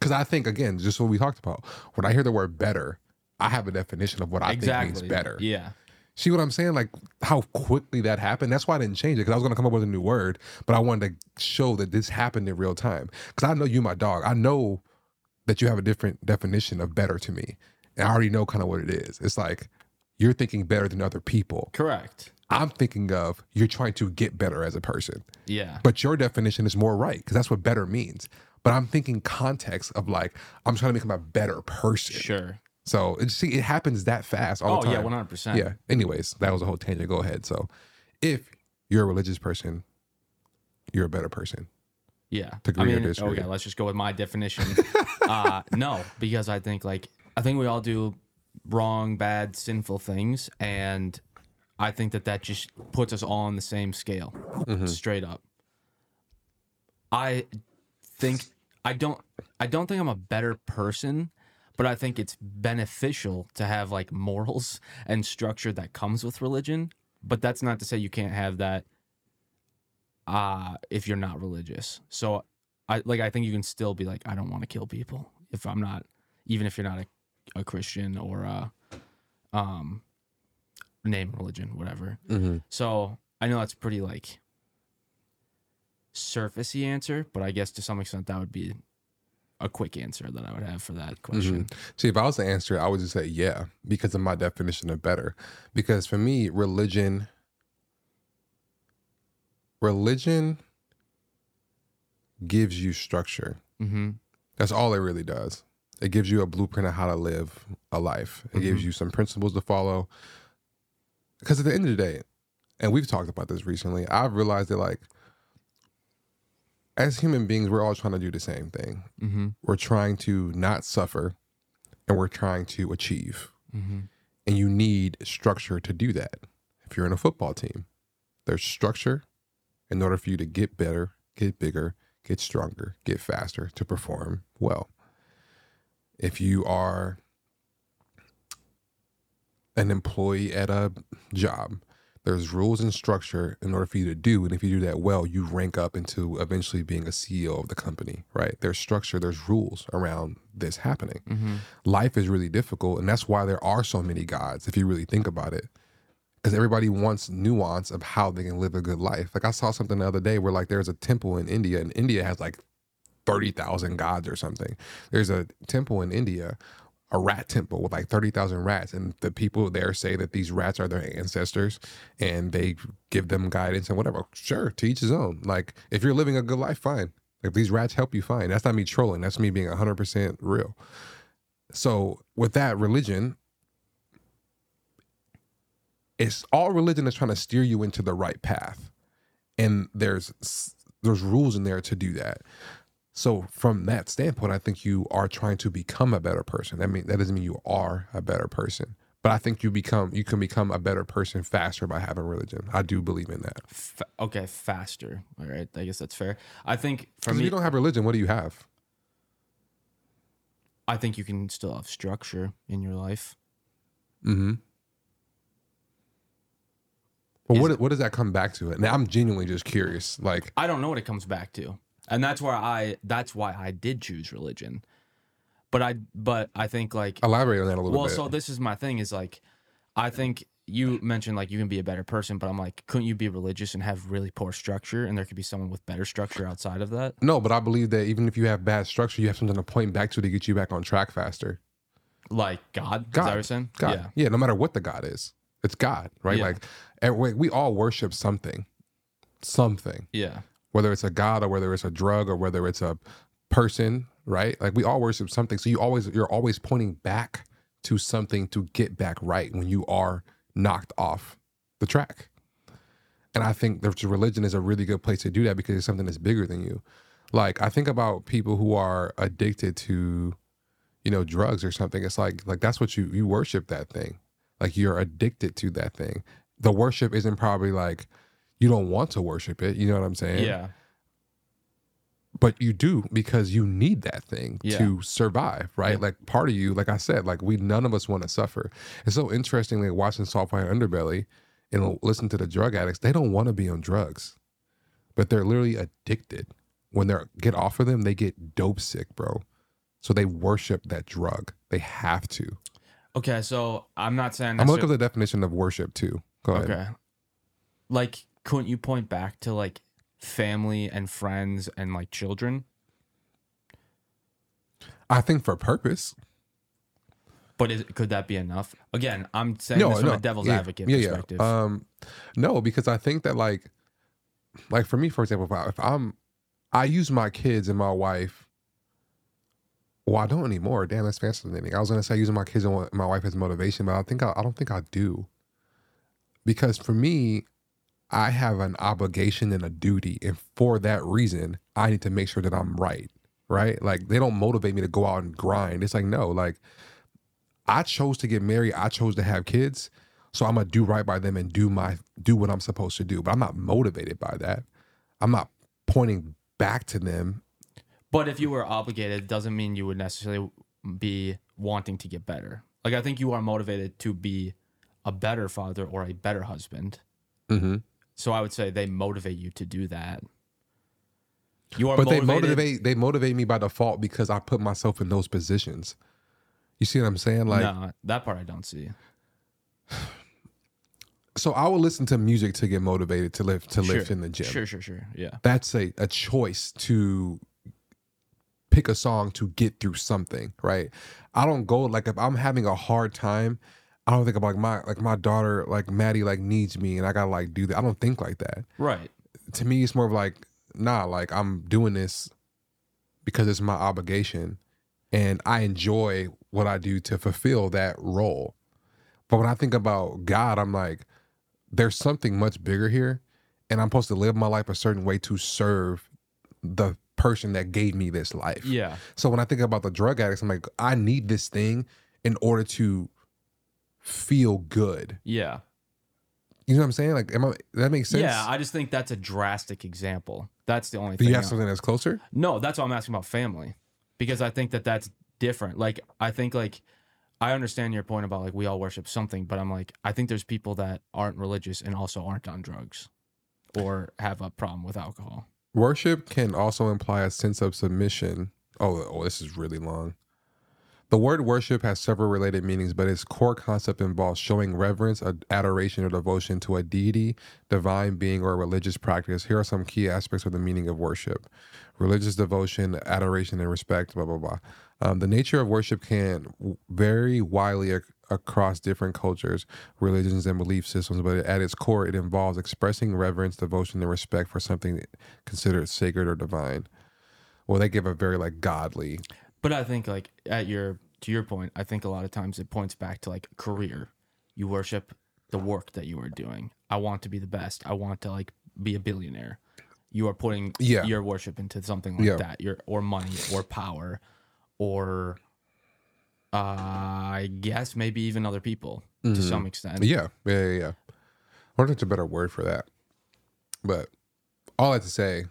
Because I think, again, just what we talked about, when I hear the word better, I have a definition of what I exactly. think means better. Yeah. See what I'm saying? Like how quickly that happened. That's why I didn't change it because I was going to come up with a new word, but I wanted to show that this happened in real time. Because I know you, my dog. I know that you have a different definition of better to me. And I already know kind of what it is. It's like you're thinking better than other people. Correct. I'm thinking of you're trying to get better as a person. Yeah. But your definition is more right because that's what better means. But I'm thinking context of like, I'm trying to become a better person. Sure. So it, see, it happens that fast all Oh, the yeah. time. 100%. Yeah. Anyways, that was a whole tangent. Go ahead. So, if you're a religious person, you're a better person. Yeah. Agree I or disagree. okay, let's just go with my definition. uh, no, because I think like I think we all do wrong, bad, sinful things, and I think that that just puts us all on the same scale, Mm-hmm. straight up. I think I don't I don't think I'm a better person, but I think it's beneficial to have like morals and structure that comes with religion. But that's not to say you can't have that uh if you're not religious. So I like I think you can still be like I don't want to kill people if I'm not even if you're not a, a Christian or a um name religion whatever. Mm-hmm. So I know that's pretty like surfacey answer, but I guess to some extent that would be a quick answer that I would have for that question. See, if I was to answer I would just say yeah, because of my definition of better. Because for me, religion, religion gives you structure. Mm-hmm. That's all it really does. It gives you a blueprint of how to live a life. It gives Mhm. you some principles to follow. Because at the end of the day, and we've talked about this recently, I've realized that like as human beings, we're all trying to do the same thing. Mm-hmm. We're trying to not suffer and we're trying to achieve. Mm-hmm. And you need structure to do that. If you're in a football team, there's structure in order for you to get better, get bigger, get stronger, get faster to perform well. If you are an employee at a job, there's rules and structure in order for you to do. And if you do that well, you rank up into eventually being a CEO of the company, right? There's structure, there's rules around this happening Mm-hmm. life is really difficult and that's why there are so many gods if you really think about it because everybody wants nuance of how they can live a good life like i saw something the other day where like there's a temple in india and india has like 30,000 gods or something there's a temple in india a rat temple with like 30,000 rats and the people there say that these rats are their ancestors and they give them guidance and whatever. Sure to each his own. Like if you're living a good life fine. If these rats help you fine. That's not me trolling. That's me being 100% real. So with that religion, it's all religion is trying to steer you into the right path, and there's there's rules in there to do that. So from that standpoint, I think you are trying to become a better person. That mean that doesn't mean you are a better person, but I think you become you can become a better person faster by having religion. I do believe in that. Fa- okay, faster. All right, I guess that's fair. I think for Because if you don't have religion, what do you have? I think you can still have structure in your life. Mm-hmm. But Is- what what does that come back to? And I'm genuinely just curious. Like, I don't know what it comes back to, and that's where I that's why I did choose religion. But I but I think like elaborate on that a little well, bit. Well, so this is my thing is like I think you mentioned like you can be a better person, but I'm like, couldn't you be religious and have really poor structure, and there could be someone with better structure outside of that? No, but I believe that even if you have bad structure, you have something to point back to to get you back on track faster. Like God, is that God. what you're? God. Yeah. Yeah. no matter what the God is, it's God, right? Yeah. Like we all worship something. Something. Yeah. Whether it's a God or whether it's a drug or whether it's a person, right? Like we all worship something. So you always you're always pointing back to something to get back right when you are knocked off the track. And I think that religion is a really good place to do that because it's something that's bigger than you. Like I think about people who are addicted to, you know, drugs or something. It's like like that's what you you worship that thing. Like you're addicted to that thing. The worship isn't probably like you don't want to worship it. You know what I'm saying? Yeah. but you do because you need that thing Yeah. to survive, right? Yeah. Like part of you, like I said, like we none of us want to suffer. It's so interesting, like watching Soft White Underbelly and listen to the drug addicts. They don't want to be on drugs, but they're literally addicted. When they get off of them, they get dope sick, bro. So they worship that drug. They have to. Okay, so I'm not saying I'm gonna look necessar- the definition of worship too. Go ahead. Okay. Like, couldn't you point back to like family and friends and like children? I think for purpose. But is, could that be enough? Again, I'm saying this from a devil's yeah, advocate yeah, yeah. perspective. Um, no, because I think that like, like for me, for example, if, I, if I'm, I use my kids and my wife. Well, I don't anymore. Damn, that's fascinating. I was gonna say using my kids and my wife as motivation, but I think I, I don't think I do. Because for me, I have an obligation and a duty. And for that reason, I need to make sure that I'm right. Right. Like they don't motivate me to go out and grind. It's like, no, like I chose to get married. I chose to have kids. So I'm gonna do right by them and do my do what I'm supposed to do. But I'm not motivated by that. I'm not pointing back to them. But if you were obligated, doesn't mean you would necessarily be wanting to get better. Like I think you are motivated to be a better father or a better husband. Mm-hmm. So I would say they motivate you to do that. You are But motivated, they motivate they motivate me by default because I put myself in those positions. You see what I'm saying? Like no, that part I don't see. so I will listen to music to get motivated to live to lift Sure. in the gym. Sure, sure, sure. Yeah. That's a, a choice to pick a song to get through something, right? I don't go like if I'm having a hard time, I don't think about like my like my daughter, like Maddie, like needs me and I gotta like do that. I don't think like that. Right. To me, it's more of like, nah, like I'm doing this because it's my obligation and I enjoy what I do to fulfill that role. But when I think about God, I'm like, there's something much bigger here, and I'm supposed to live my life a certain way to serve the person that gave me this life. Yeah. So when I think about the drug addicts, I'm like, I need this thing in order to feel good. Yeah. You know what I'm saying? Like, am I, that makes sense? Yeah. I just think that's a drastic example. That's the only Do thing. you have something that's closer? No, that's why I'm asking about family because I think that that's different. Like, I think like I understand your point about like we all worship something, but I'm like I think there's people that aren't religious and also aren't on drugs or have a problem with alcohol. Worship can also imply a sense of submission. Oh, oh, this is really long. The word worship has several related meanings, but its core concept involves showing reverence, adoration, or devotion to a deity, divine being, or a religious practice. Here are some key aspects of the meaning of worship religious devotion, adoration, and respect, blah, blah, blah. Um, the nature of worship can vary widely ac- across different cultures, religions, and belief systems, but at its core, it involves expressing reverence, devotion, and respect for something considered sacred or divine. Well, they give a very like godly. But I think like at your to your point, I think a lot of times it points back to like career. You worship the work that you are doing. I want to be the best. I want to like be a billionaire. You are putting Yeah. your worship into something like Yeah. that. Your or money or power or uh, I guess maybe even other people to Mhm. some extent. Yeah, yeah, yeah. yeah. I wonder if there's a better word for that. But all I have to say,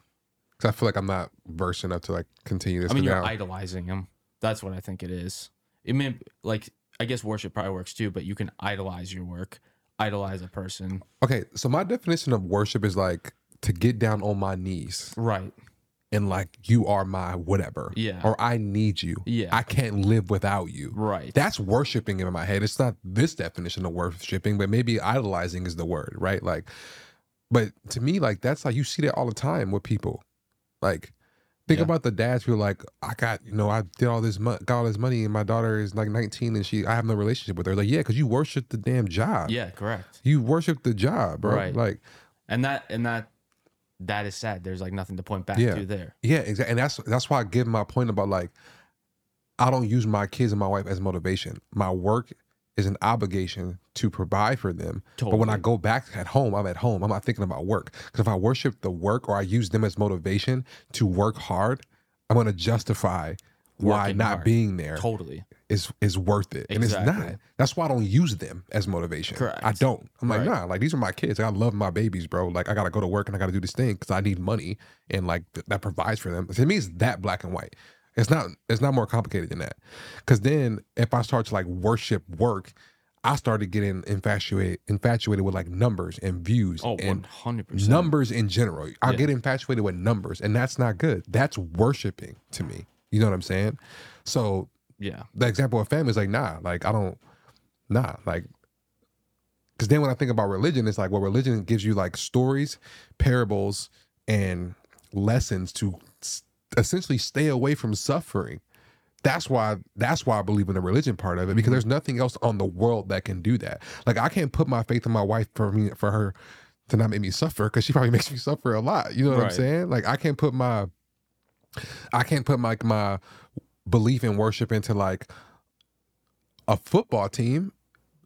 because I feel like I'm not versed enough to like continue this. I mean, you're now- idolizing him. That's what I think it is. It mean like I guess worship probably works too, but you can idolize your work, idolize a person. okay, so my definition of worship is like to get down on my knees Right. and like you are my whatever. Yeah. Or I need you. Yeah. I can't live without you. Right. That's worshiping in my head. It's not this definition of worshiping, but maybe idolizing is the word, right? Like, but to me, like that's like you see that all the time with people. Like, think Yeah. about the dads who are like, I got, you know, I did all this, mo- got all this money, and my daughter is like 19, and she, I have no relationship with her. Like, yeah, because you worship the damn job. yeah, correct. you worship the job, bro. Right. Like, And that and that that is sad. There's like nothing to point back Yeah. to there. yeah, exactly. And that's that's why I give my point about like, I don't use my kids and my wife as motivation. My work is an obligation to provide for them. But when I go back at home, I'm at home. I'm not thinking about work. Because if I worship the work or I use them as motivation to work hard, I'm going to justify why Working not hard. being there Totally. is is worth it. And it's not. That's why I don't use them as motivation. Correct. I don't. I'm like, Right. nah, like these are my kids. I love my babies, bro. Like I got to go to work and I got to do this thing because I need money and like th- that provides for them. To me, it's that black and white. It's not. It's not more complicated than that. Because then if I start to like worship work, I started getting infatuated infatuated with like numbers and views Oh, and 100%. numbers in general. I Yeah. get infatuated with numbers, and that's not good. That's worshiping to me. You know what I'm saying? So Yeah. the example of family is like, nah, like I don't, nah, like, because then when I think about religion, it's like, well, religion gives you like stories, parables, and lessons to essentially stay away from suffering. That's why. That's why I believe in the religion part of it because mm-hmm. there's nothing else on the world that can do that. Like I can't put my faith in my wife for me for her to not make me suffer because she probably makes me suffer a lot. You know what I'm saying? Like I can't put my, I can't put my my belief in worship into like a football team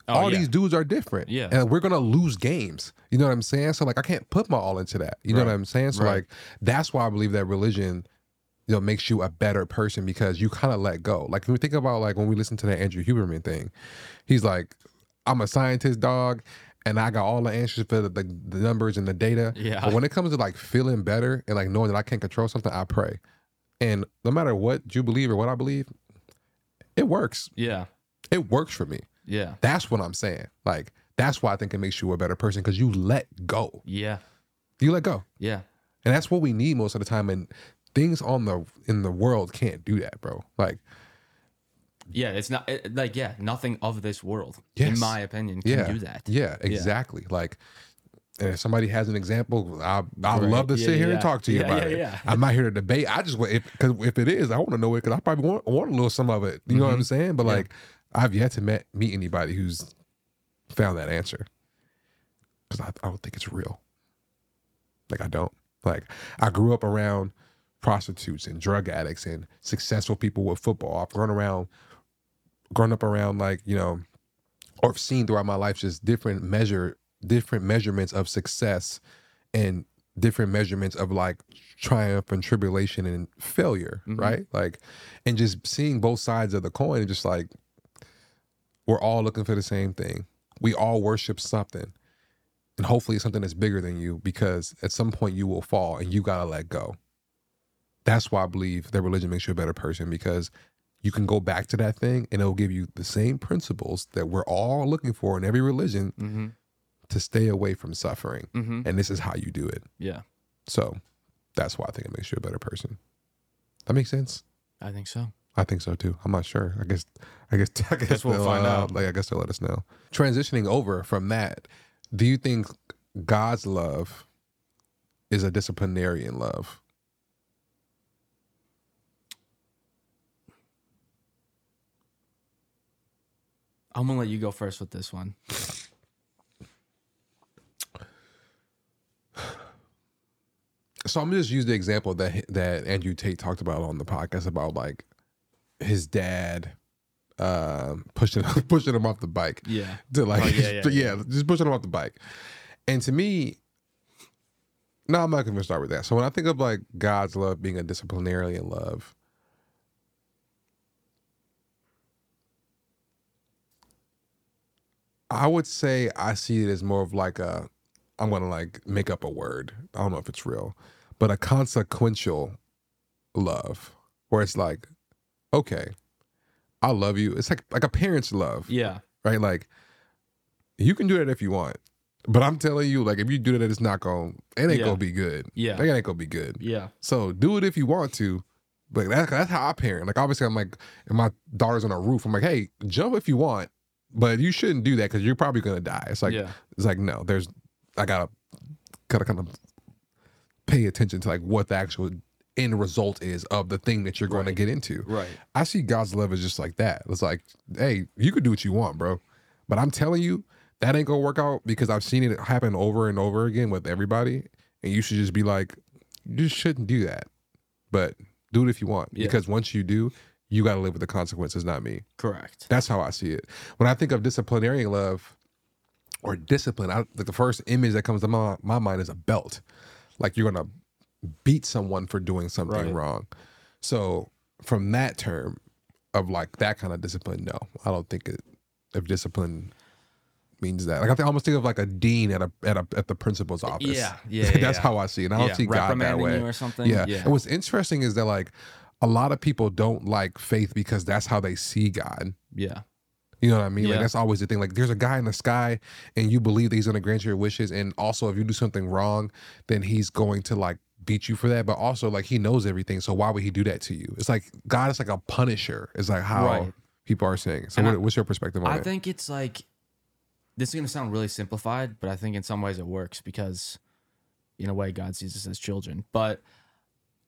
Oh, all yeah. these dudes are different. Yeah. And we're gonna lose games. You know what I'm saying? So like I can't put my all into that. You know Right. what I'm saying? So Right. like that's why I believe that religion, you know, makes you a better person because you kind of let go. Like when we think about like when we listen to that Andrew Huberman thing, he's like, I'm a scientist dog and I got all the answers for the, the, the numbers and the data. Yeah. But when it comes to like feeling better and like knowing that I can't control something, I pray. And no matter what you believe or what I believe, it works. Yeah. It works for me. Yeah. That's what I'm saying. Like that's why I think it makes you a better person because you let go. Yeah. You let go, Yeah. and that's what we need most of the time. And things on the in the world can't do that, bro. Like Yeah. It's not it, like, yeah, nothing of this world, Yes. in my opinion, can yeah, do that. Yeah, exactly. Like. And if somebody has an example, I I Right. love to Yeah, sit here yeah, and talk to you yeah, about yeah, it. yeah. I'm not here to debate. I just want if because if it is, I want to know it because I probably want want a little some of it. You know what I'm saying? But Mm-hmm. Yeah. like, I've yet to met, meet anybody who's found that answer because I, I don't think it's real. Like I don't. Like I grew up around prostitutes and drug addicts and successful people with football. I've grown around, grown up around like you know, or have seen throughout my life just different measure, different measurements of success, and different measurements of like triumph and tribulation and failure, Mhm. right? Like, and just seeing both sides of the coin, and just like we're all looking for the same thing. We all worship something. And hopefully something that's bigger than you because at some point you will fall and you gotta let go. That's why I believe that religion makes you a better person because you can go back to that thing and it'll give you the same principles that we're all looking for in every religion Mm-hmm. to stay away from suffering. Mm-hmm. And this is how you do it. Yeah. So that's why I think it makes you a better person. That makes sense. I think so. I think so too. I'm not sure. I guess. I guess. I guess, Guess we'll find uh, out. Like I guess they'll let us know. Transitioning over from that, do you think God's love is a disciplinarian love? I'm gonna let you go first with this one. So I'm gonna just use the example that that Andrew Tate talked about on the podcast about like his dad um pushing pushing him off the bike. Yeah. to like Oh, yeah, yeah, yeah, just pushing him off the bike. And to me, no, I'm not gonna start with that. So when I think of like God's love being a disciplinarian love, I would say I see it as more of like a I'm gonna like make up a word. I don't know if it's real, but a consequential love where it's like, okay, I love you. It's like like a parent's love Yeah. right? Like you can do that if you want, but I'm telling you, like if you do that, it's not to It ain't Yeah. gonna be good. Yeah. Like, it ain't gonna be good. Yeah. So do it if you want to. But that's that's how I parent. Like obviously, I'm like, if my daughter's on a roof, I'm like, hey, jump if you want, but you shouldn't do that because you're probably gonna die. It's like yeah. it's like no, there's I gotta gotta kind of pay attention to like what the actual end result is of the thing that you're going to get into. Right. I see God's love as just like that. It's like, hey, you could do what you want, bro. But I'm telling you, that ain't gonna work out because I've seen it happen over and over again with everybody. And you should just be like, you just shouldn't do that. But do it if you want. Yeah. Because once you do, you gotta live with the consequences, not me. Correct. That's how I see it. When I think of disciplinarian love or discipline, I, like the first image that comes to my, my mind is a belt. Like you're gonna beat someone for doing something Right. wrong. So from that term of like that kind of discipline, no, I don't think it. If discipline means that, like I think I almost think of like a dean at a at a at the principal's office. Yeah. Yeah. that's yeah. how I see it. And I don't yeah. see God that way. or something. Yeah. Yeah. And what's interesting is that like a lot of people don't like faith because that's how they see God. Yeah. You know what I mean? Like that's always the thing. Like there's a guy in the sky and you believe that he's gonna grant your wishes. And also if you do something wrong, then he's going to like beat you for that. But also like he knows everything. So why would he do that to you? It's like God is like a punisher, is like how Right. people are saying. So what, I- what's your perspective on I it? think it's like this is gonna sound really simplified, but I think in some ways it works because in a way God sees us as children. But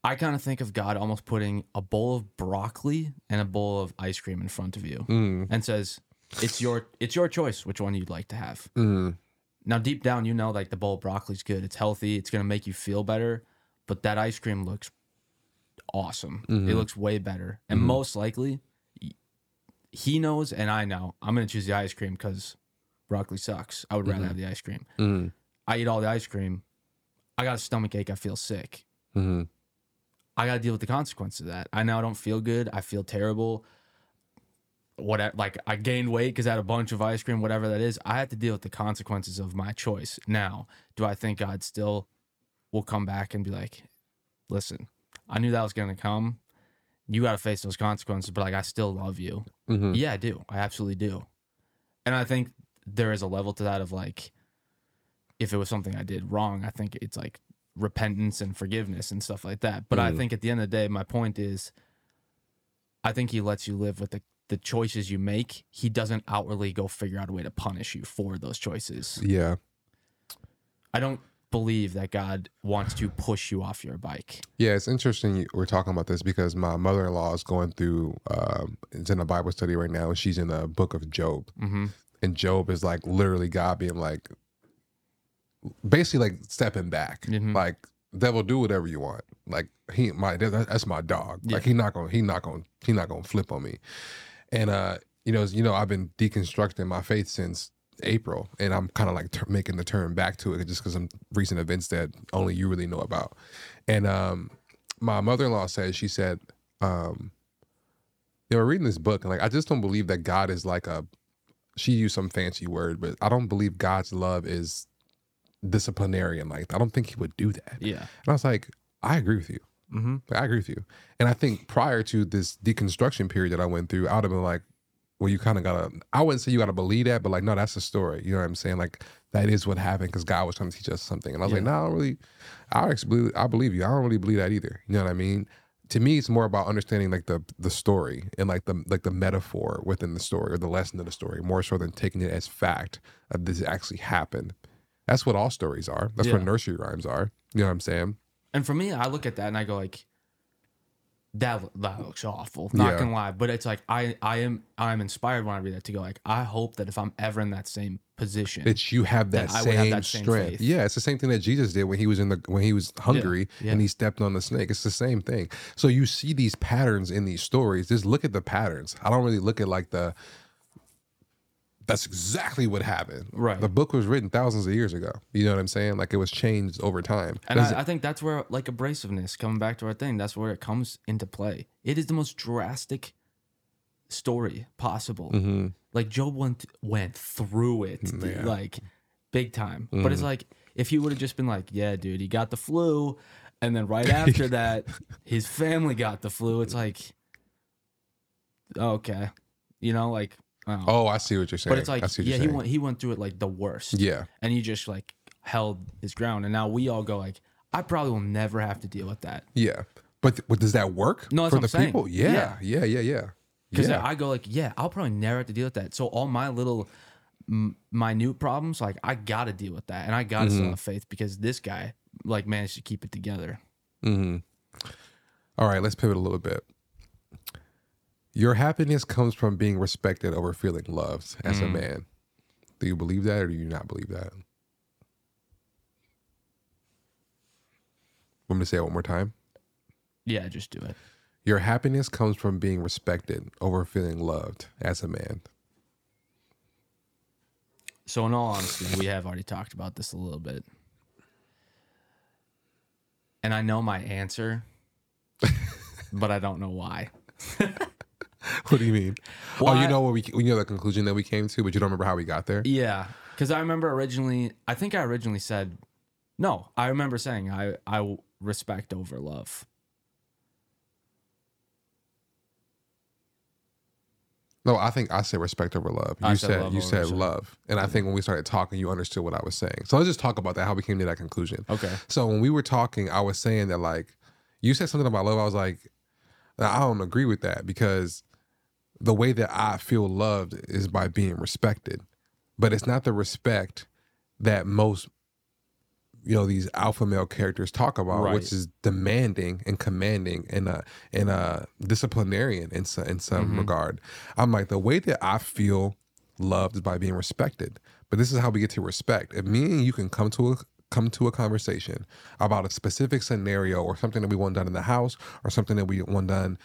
I kind of think of God almost putting a bowl of broccoli and a bowl of ice cream in front of you Mm, and says, It's your it's your choice which one you'd like to have. mm, Now deep down you know like the bowl of broccoli's good, it's healthy, it's gonna make you feel better, but that ice cream looks awesome. Mhm. It looks way better. And Mhm. most likely he knows and I know I'm gonna choose the ice cream because broccoli sucks. I would rather Mhm. have the ice cream. Mm, I eat all the ice cream. I got a stomach ache. I feel sick. I got to deal with the consequence of that. I now don't feel good. I feel terrible. What like I gained weight because I had a bunch of ice cream, whatever that is. I had to deal with the consequences of my choice. Now, do I think God still will come back and be like, "Listen, I knew that was going to come. You got to face those consequences, but like I still love you." hmm Yeah, I do. I absolutely do. And I think there is a level to that of like, if it was something I did wrong, I think it's like repentance and forgiveness and stuff like that. But I Mhm. think at the end of the day, my point is, I think he lets you live with the, the choices you make. He doesn't outwardly go figure out a way to punish you for those choices. Yeah. I don't believe that God wants to push you off your bike. Yeah, it's interesting we're talking about this because my mother in law is going through, um, it's in a Bible study right now, and she's in the book of Job. Mm-hmm. And Job is like literally God being like, basically like stepping back. Mhm. Like, devil, do whatever you want. Like, he, my, that's my dog. Yeah. Like, he not gonna, he not gonna, he not gonna flip on me. And, uh, you know, you know, I've been deconstructing my faith since April, and I'm kind of like making the turn back to it just because some recent events that only you really know about. And um, my mother in law said, she said, um, know, we're reading this book, and like, I just don't believe that God is like a, she used some fancy word, but I don't believe God's love is disciplinarian like. I don't think he would do that. Yeah. And I was like, I agree with you. Mm-hmm. Like, I agree with you. And I think prior to this deconstruction period that I went through, I would have been like, well, you kind of gotta, I wouldn't say you gotta believe that, but like, no, that's the story. You know what I'm saying? Like, that is what happened because God was trying to teach us something. And I was like, no, I don't really, I actually believe, I believe you. I don't really believe that either. You know what I mean? To me, it's more about understanding like the the story and like the like the metaphor within the story or the lesson of the story, more so than taking it as fact that this actually happened. That's what all stories are. That's what nursery rhymes are. You know what I'm saying? And for me, I look at that and I go like, that that looks awful. Not Yeah. gonna lie, but it's like I I am I'm inspired when I read that to go like I hope that if I'm ever in that same position, that you have that, That same, have that strength. faith. Yeah, it's the same thing that Jesus did when he was in the when he was hungry yeah. and he stepped on the snake. It's the same thing. So you see these patterns in these stories. Just look at the patterns. I don't really look at like the that's exactly what happened. Right. The book was written thousands of years ago. You know what I'm saying? Like it was changed over time. and I, I think that's where like abrasiveness coming back to our thing. That's where it comes into play. It is the most drastic story possible. Mhm. Like Job went went through it Yeah. like big time. But it's like if he would have just been like, yeah, dude, he got the flu, and then right after that, his family got the flu. It's like, okay, you know, like, oh. Oh, I see what you're saying. but it's like, I see what yeah, he went he went through it like the worst, Yeah. and he just like held his ground, and now we all go like, I probably will never have to deal with that. Yeah. But, but does that work No, that's for the saying. people? Yeah. Yeah. Yeah. Yeah. Because yeah. I go like, yeah, I'll probably never have to deal with that. So all my little m- minute problems, like I got to deal with that, and I got to Mm-hmm. have faith because this guy like managed to keep it together. Mm-hmm. All right, let's pivot a little bit. Your happiness comes from being respected over feeling loved as a Mm. man. Do you believe that or do you not believe that? Want me to say it one more time? Yeah, just do it. Your happiness comes from being respected over feeling loved as a man. So in all honesty, we have already talked about this a little bit, and I know my answer, but I don't know why. What do you mean? Well, oh, you know what we you know the conclusion that we came to, but you don't remember how we got there? Yeah, because I remember originally. I think I originally said, no. I remember saying I I respect over love. No, I think I said respect over love. You I said, said love you said respect. love, and I think when we started talking, you understood what I was saying. So let's just talk about that. How we came to that conclusion. Okay. So when we were talking, I was saying that like you said something about love. I was like, I don't agree with that because the way that I feel loved is by being respected, but it's not the respect that most you know these alpha male characters talk about, Right. which is demanding and commanding and uh and uh disciplinarian in some in some Mhm. regard. I'm like the way that I feel loved is by being respected. But this is how we get to respect. If me and you can come to a come to a conversation about a specific scenario or something that we want done in the house or something that we want done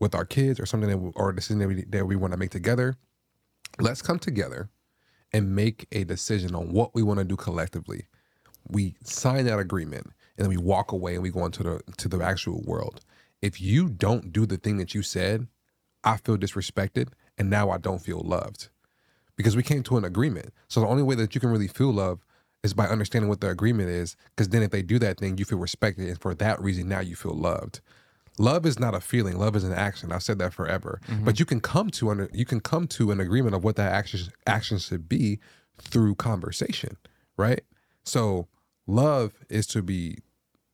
with our kids or something that we, or a decision that we, that we want to make together, let's come together and make a decision on what we want to do collectively. We sign that agreement and then we walk away and we go into the to the actual world. If you don't do the thing that you said, I feel disrespected and now I don't feel loved. Because we came to an agreement. So the only way that you can really feel love is by understanding what the agreement is. Because then if they do that thing, you feel respected. And for that reason, now you feel loved. Love is not a feeling. Love is an action. I've said that forever. Mm-hmm. But you can come to under you can come to an agreement of what that action action should be through conversation, right? So love is to be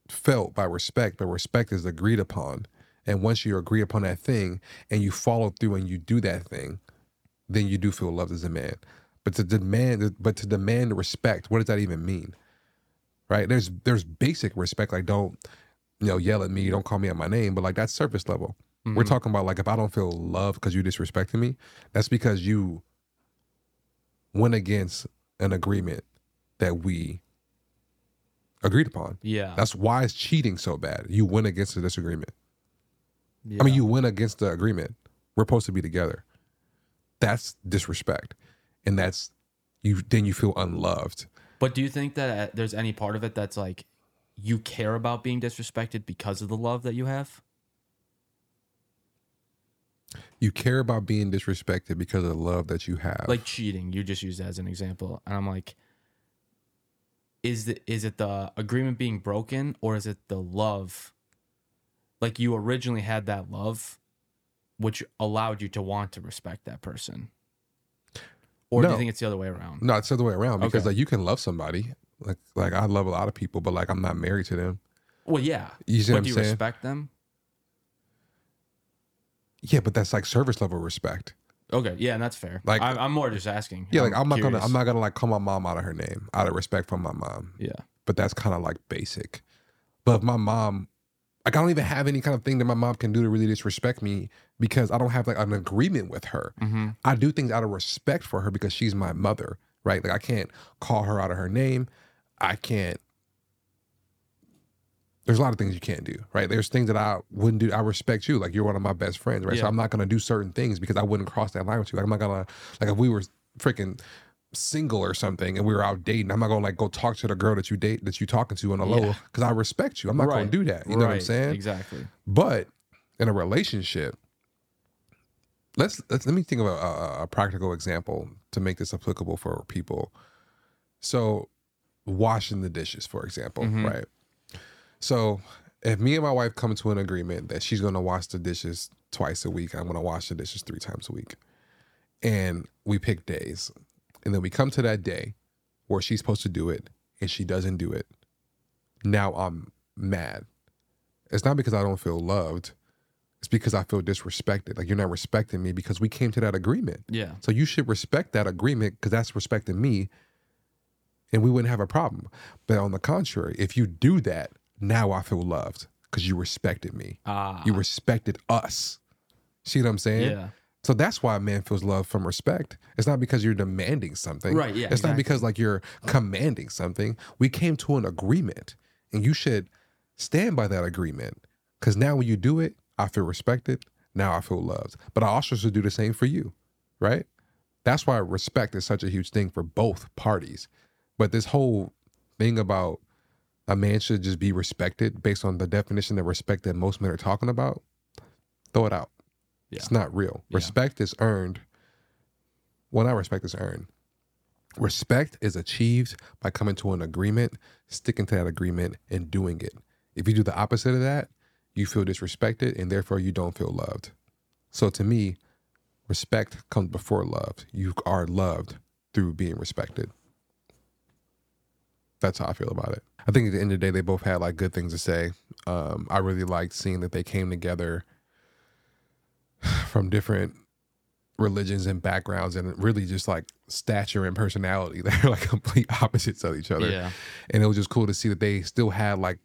felt by respect, but respect is agreed upon. And once you agree upon that thing and you follow through and you do that thing, then you do feel loved as a man. But to demand but to demand respect, what does that even mean? Right? There's there's basic respect, like don't you know, yell at me, don't call me at my name, but like that's surface level. We're Mhm. talking about like if I don't feel love because you disrespected me, that's because you went against an agreement that we agreed upon. Yeah. That's why it's cheating so bad. You went against the disagreement. yeah. I mean, you went against the agreement. We're supposed to be together. That's disrespect, and that's you. Then you feel unloved. But do you think that uh, there's any part of it that's like you care about being disrespected because of the love that you have? You care about being disrespected because of the love that you have. Like cheating, you just used that as an example. And I'm like, is the is it the agreement being broken or is it the love? Like you originally had that love, which allowed you to want to respect that person. Or do you think it's the other way around? no, it's the other way around because Okay. like you can love somebody. Like like I love a lot of people, but like I'm not married to them. Well, yeah. You see but what I'm do you saying? respect them? Yeah, but that's like service level respect. Okay, yeah, and that's fair. Like- I, I'm more just asking. Yeah, like I'm not gonna. I'm not gonna like call my mom out of her name out of respect for my mom. Yeah. But that's kind of like basic. But if my mom, like I don't even have any kind of thing that my mom can do to really disrespect me because I don't have like an agreement with her. Mm-hmm. I do things out of respect for her because she's my mother, right? Like I can't call her out of her name. I can't. There's a lot of things you can't do, right? There's things that I wouldn't do. I respect you, like you're one of my best friends, right? So I'm not gonna do certain things because I wouldn't cross that line with you. Like I'm not gonna, like if we were freaking single or something and we were out dating, I'm not gonna like go talk to the girl that you date that you're talking to on the low Yeah. because I respect you. I'm not gonna do that. You know what I'm saying? Exactly. But in a relationship, let's, let's let me think of a, a, a practical example to make this applicable for people. So, washing the dishes, for example, Mhm. right? So, if me and my wife come to an agreement that she's going to wash the dishes twice a week, I'm going to wash the dishes three times a week, and we pick days, and then we come to that day where she's supposed to do it and she doesn't do it, now I'm mad. It's not because I don't feel loved. It's because I feel disrespected. Like you're not respecting me because we came to that agreement. Yeah. So you should respect that agreement because that's respecting me and we wouldn't have a problem. But on the contrary, if you do that, now I feel loved because you respected me. Ah. You respected us. See what I'm saying? yeah. So that's why a man feels love from respect. It's not because you're demanding something. Right, yeah, It's not because like you're commanding something. We came to an agreement and you should stand by that agreement. Cause now when you do it, I feel respected. Now I feel loved. But I also should do the same for you. Right? That's why respect is such a huge thing for both parties. But this whole thing about a man should just be respected based on the definition of respect that most men are talking about, throw it out. Yeah. It's not real. Yeah. Respect is earned. Well, not respect is earned. Respect is achieved by coming to an agreement, sticking to that agreement, and doing it. If you do the opposite of that, you feel disrespected and therefore you don't feel loved. So to me, respect comes before love. You are loved through being respected. That's how I feel about it. I think at the end of the day, they both had like good things to say. Um, I really liked seeing that they came together from different religions and backgrounds and really just like stature and personality. They're like complete opposites of each other. Yeah. And it was just cool to see that they still had like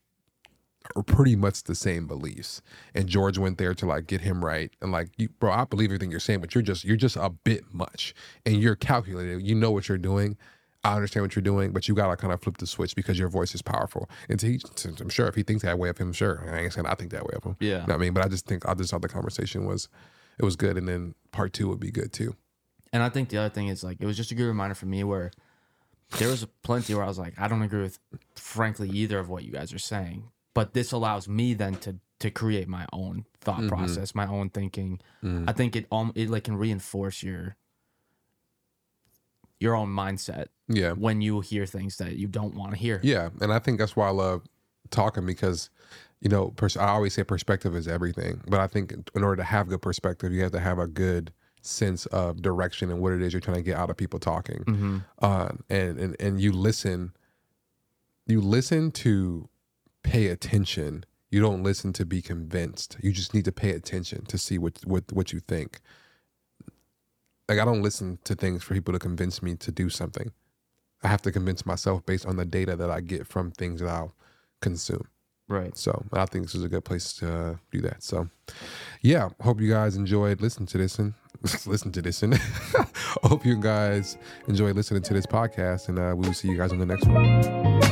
pretty much the same beliefs. And George went there to like get him right. And like, you, bro, I believe everything you're saying, but you're just you're just a bit much. And you're calculated. You know what you're doing. I understand what you're doing, but you gotta kind of flip the switch because your voice is powerful. And to he, I'm sure if he thinks that way of him, sure. I ain't saying I think that way of him. Yeah. You know what I mean? But I just think I just thought the conversation was it was good, and then part two would be good too. And I think the other thing is like it was just a good reminder for me where there was plenty where I was like, I don't agree with frankly either of what you guys are saying. But this allows me then to to create my own thought Mhm. process, my own thinking. Mm. I think it um it like can reinforce your your own mindset yeah. when you hear things that you don't want to hear. Yeah, and I think that's why I love talking because, you know, pers- I always say perspective is everything. But I think in order to have good perspective, you have to have a good sense of direction and what it is you're trying to get out of people talking. hmm Uh, and and and you listen. You listen to pay attention. You don't listen to be convinced. You just need to pay attention to see what what what you think. Like I don't listen to things for people to convince me to do something. I have to convince myself based on the data that I get from things that I'll consume. Right. So I think this is a good place to uh, do that. So yeah, hope you guys enjoyed listening to this and listen to this and hope you guys enjoy listening to this podcast and uh, we will see you guys on the next one.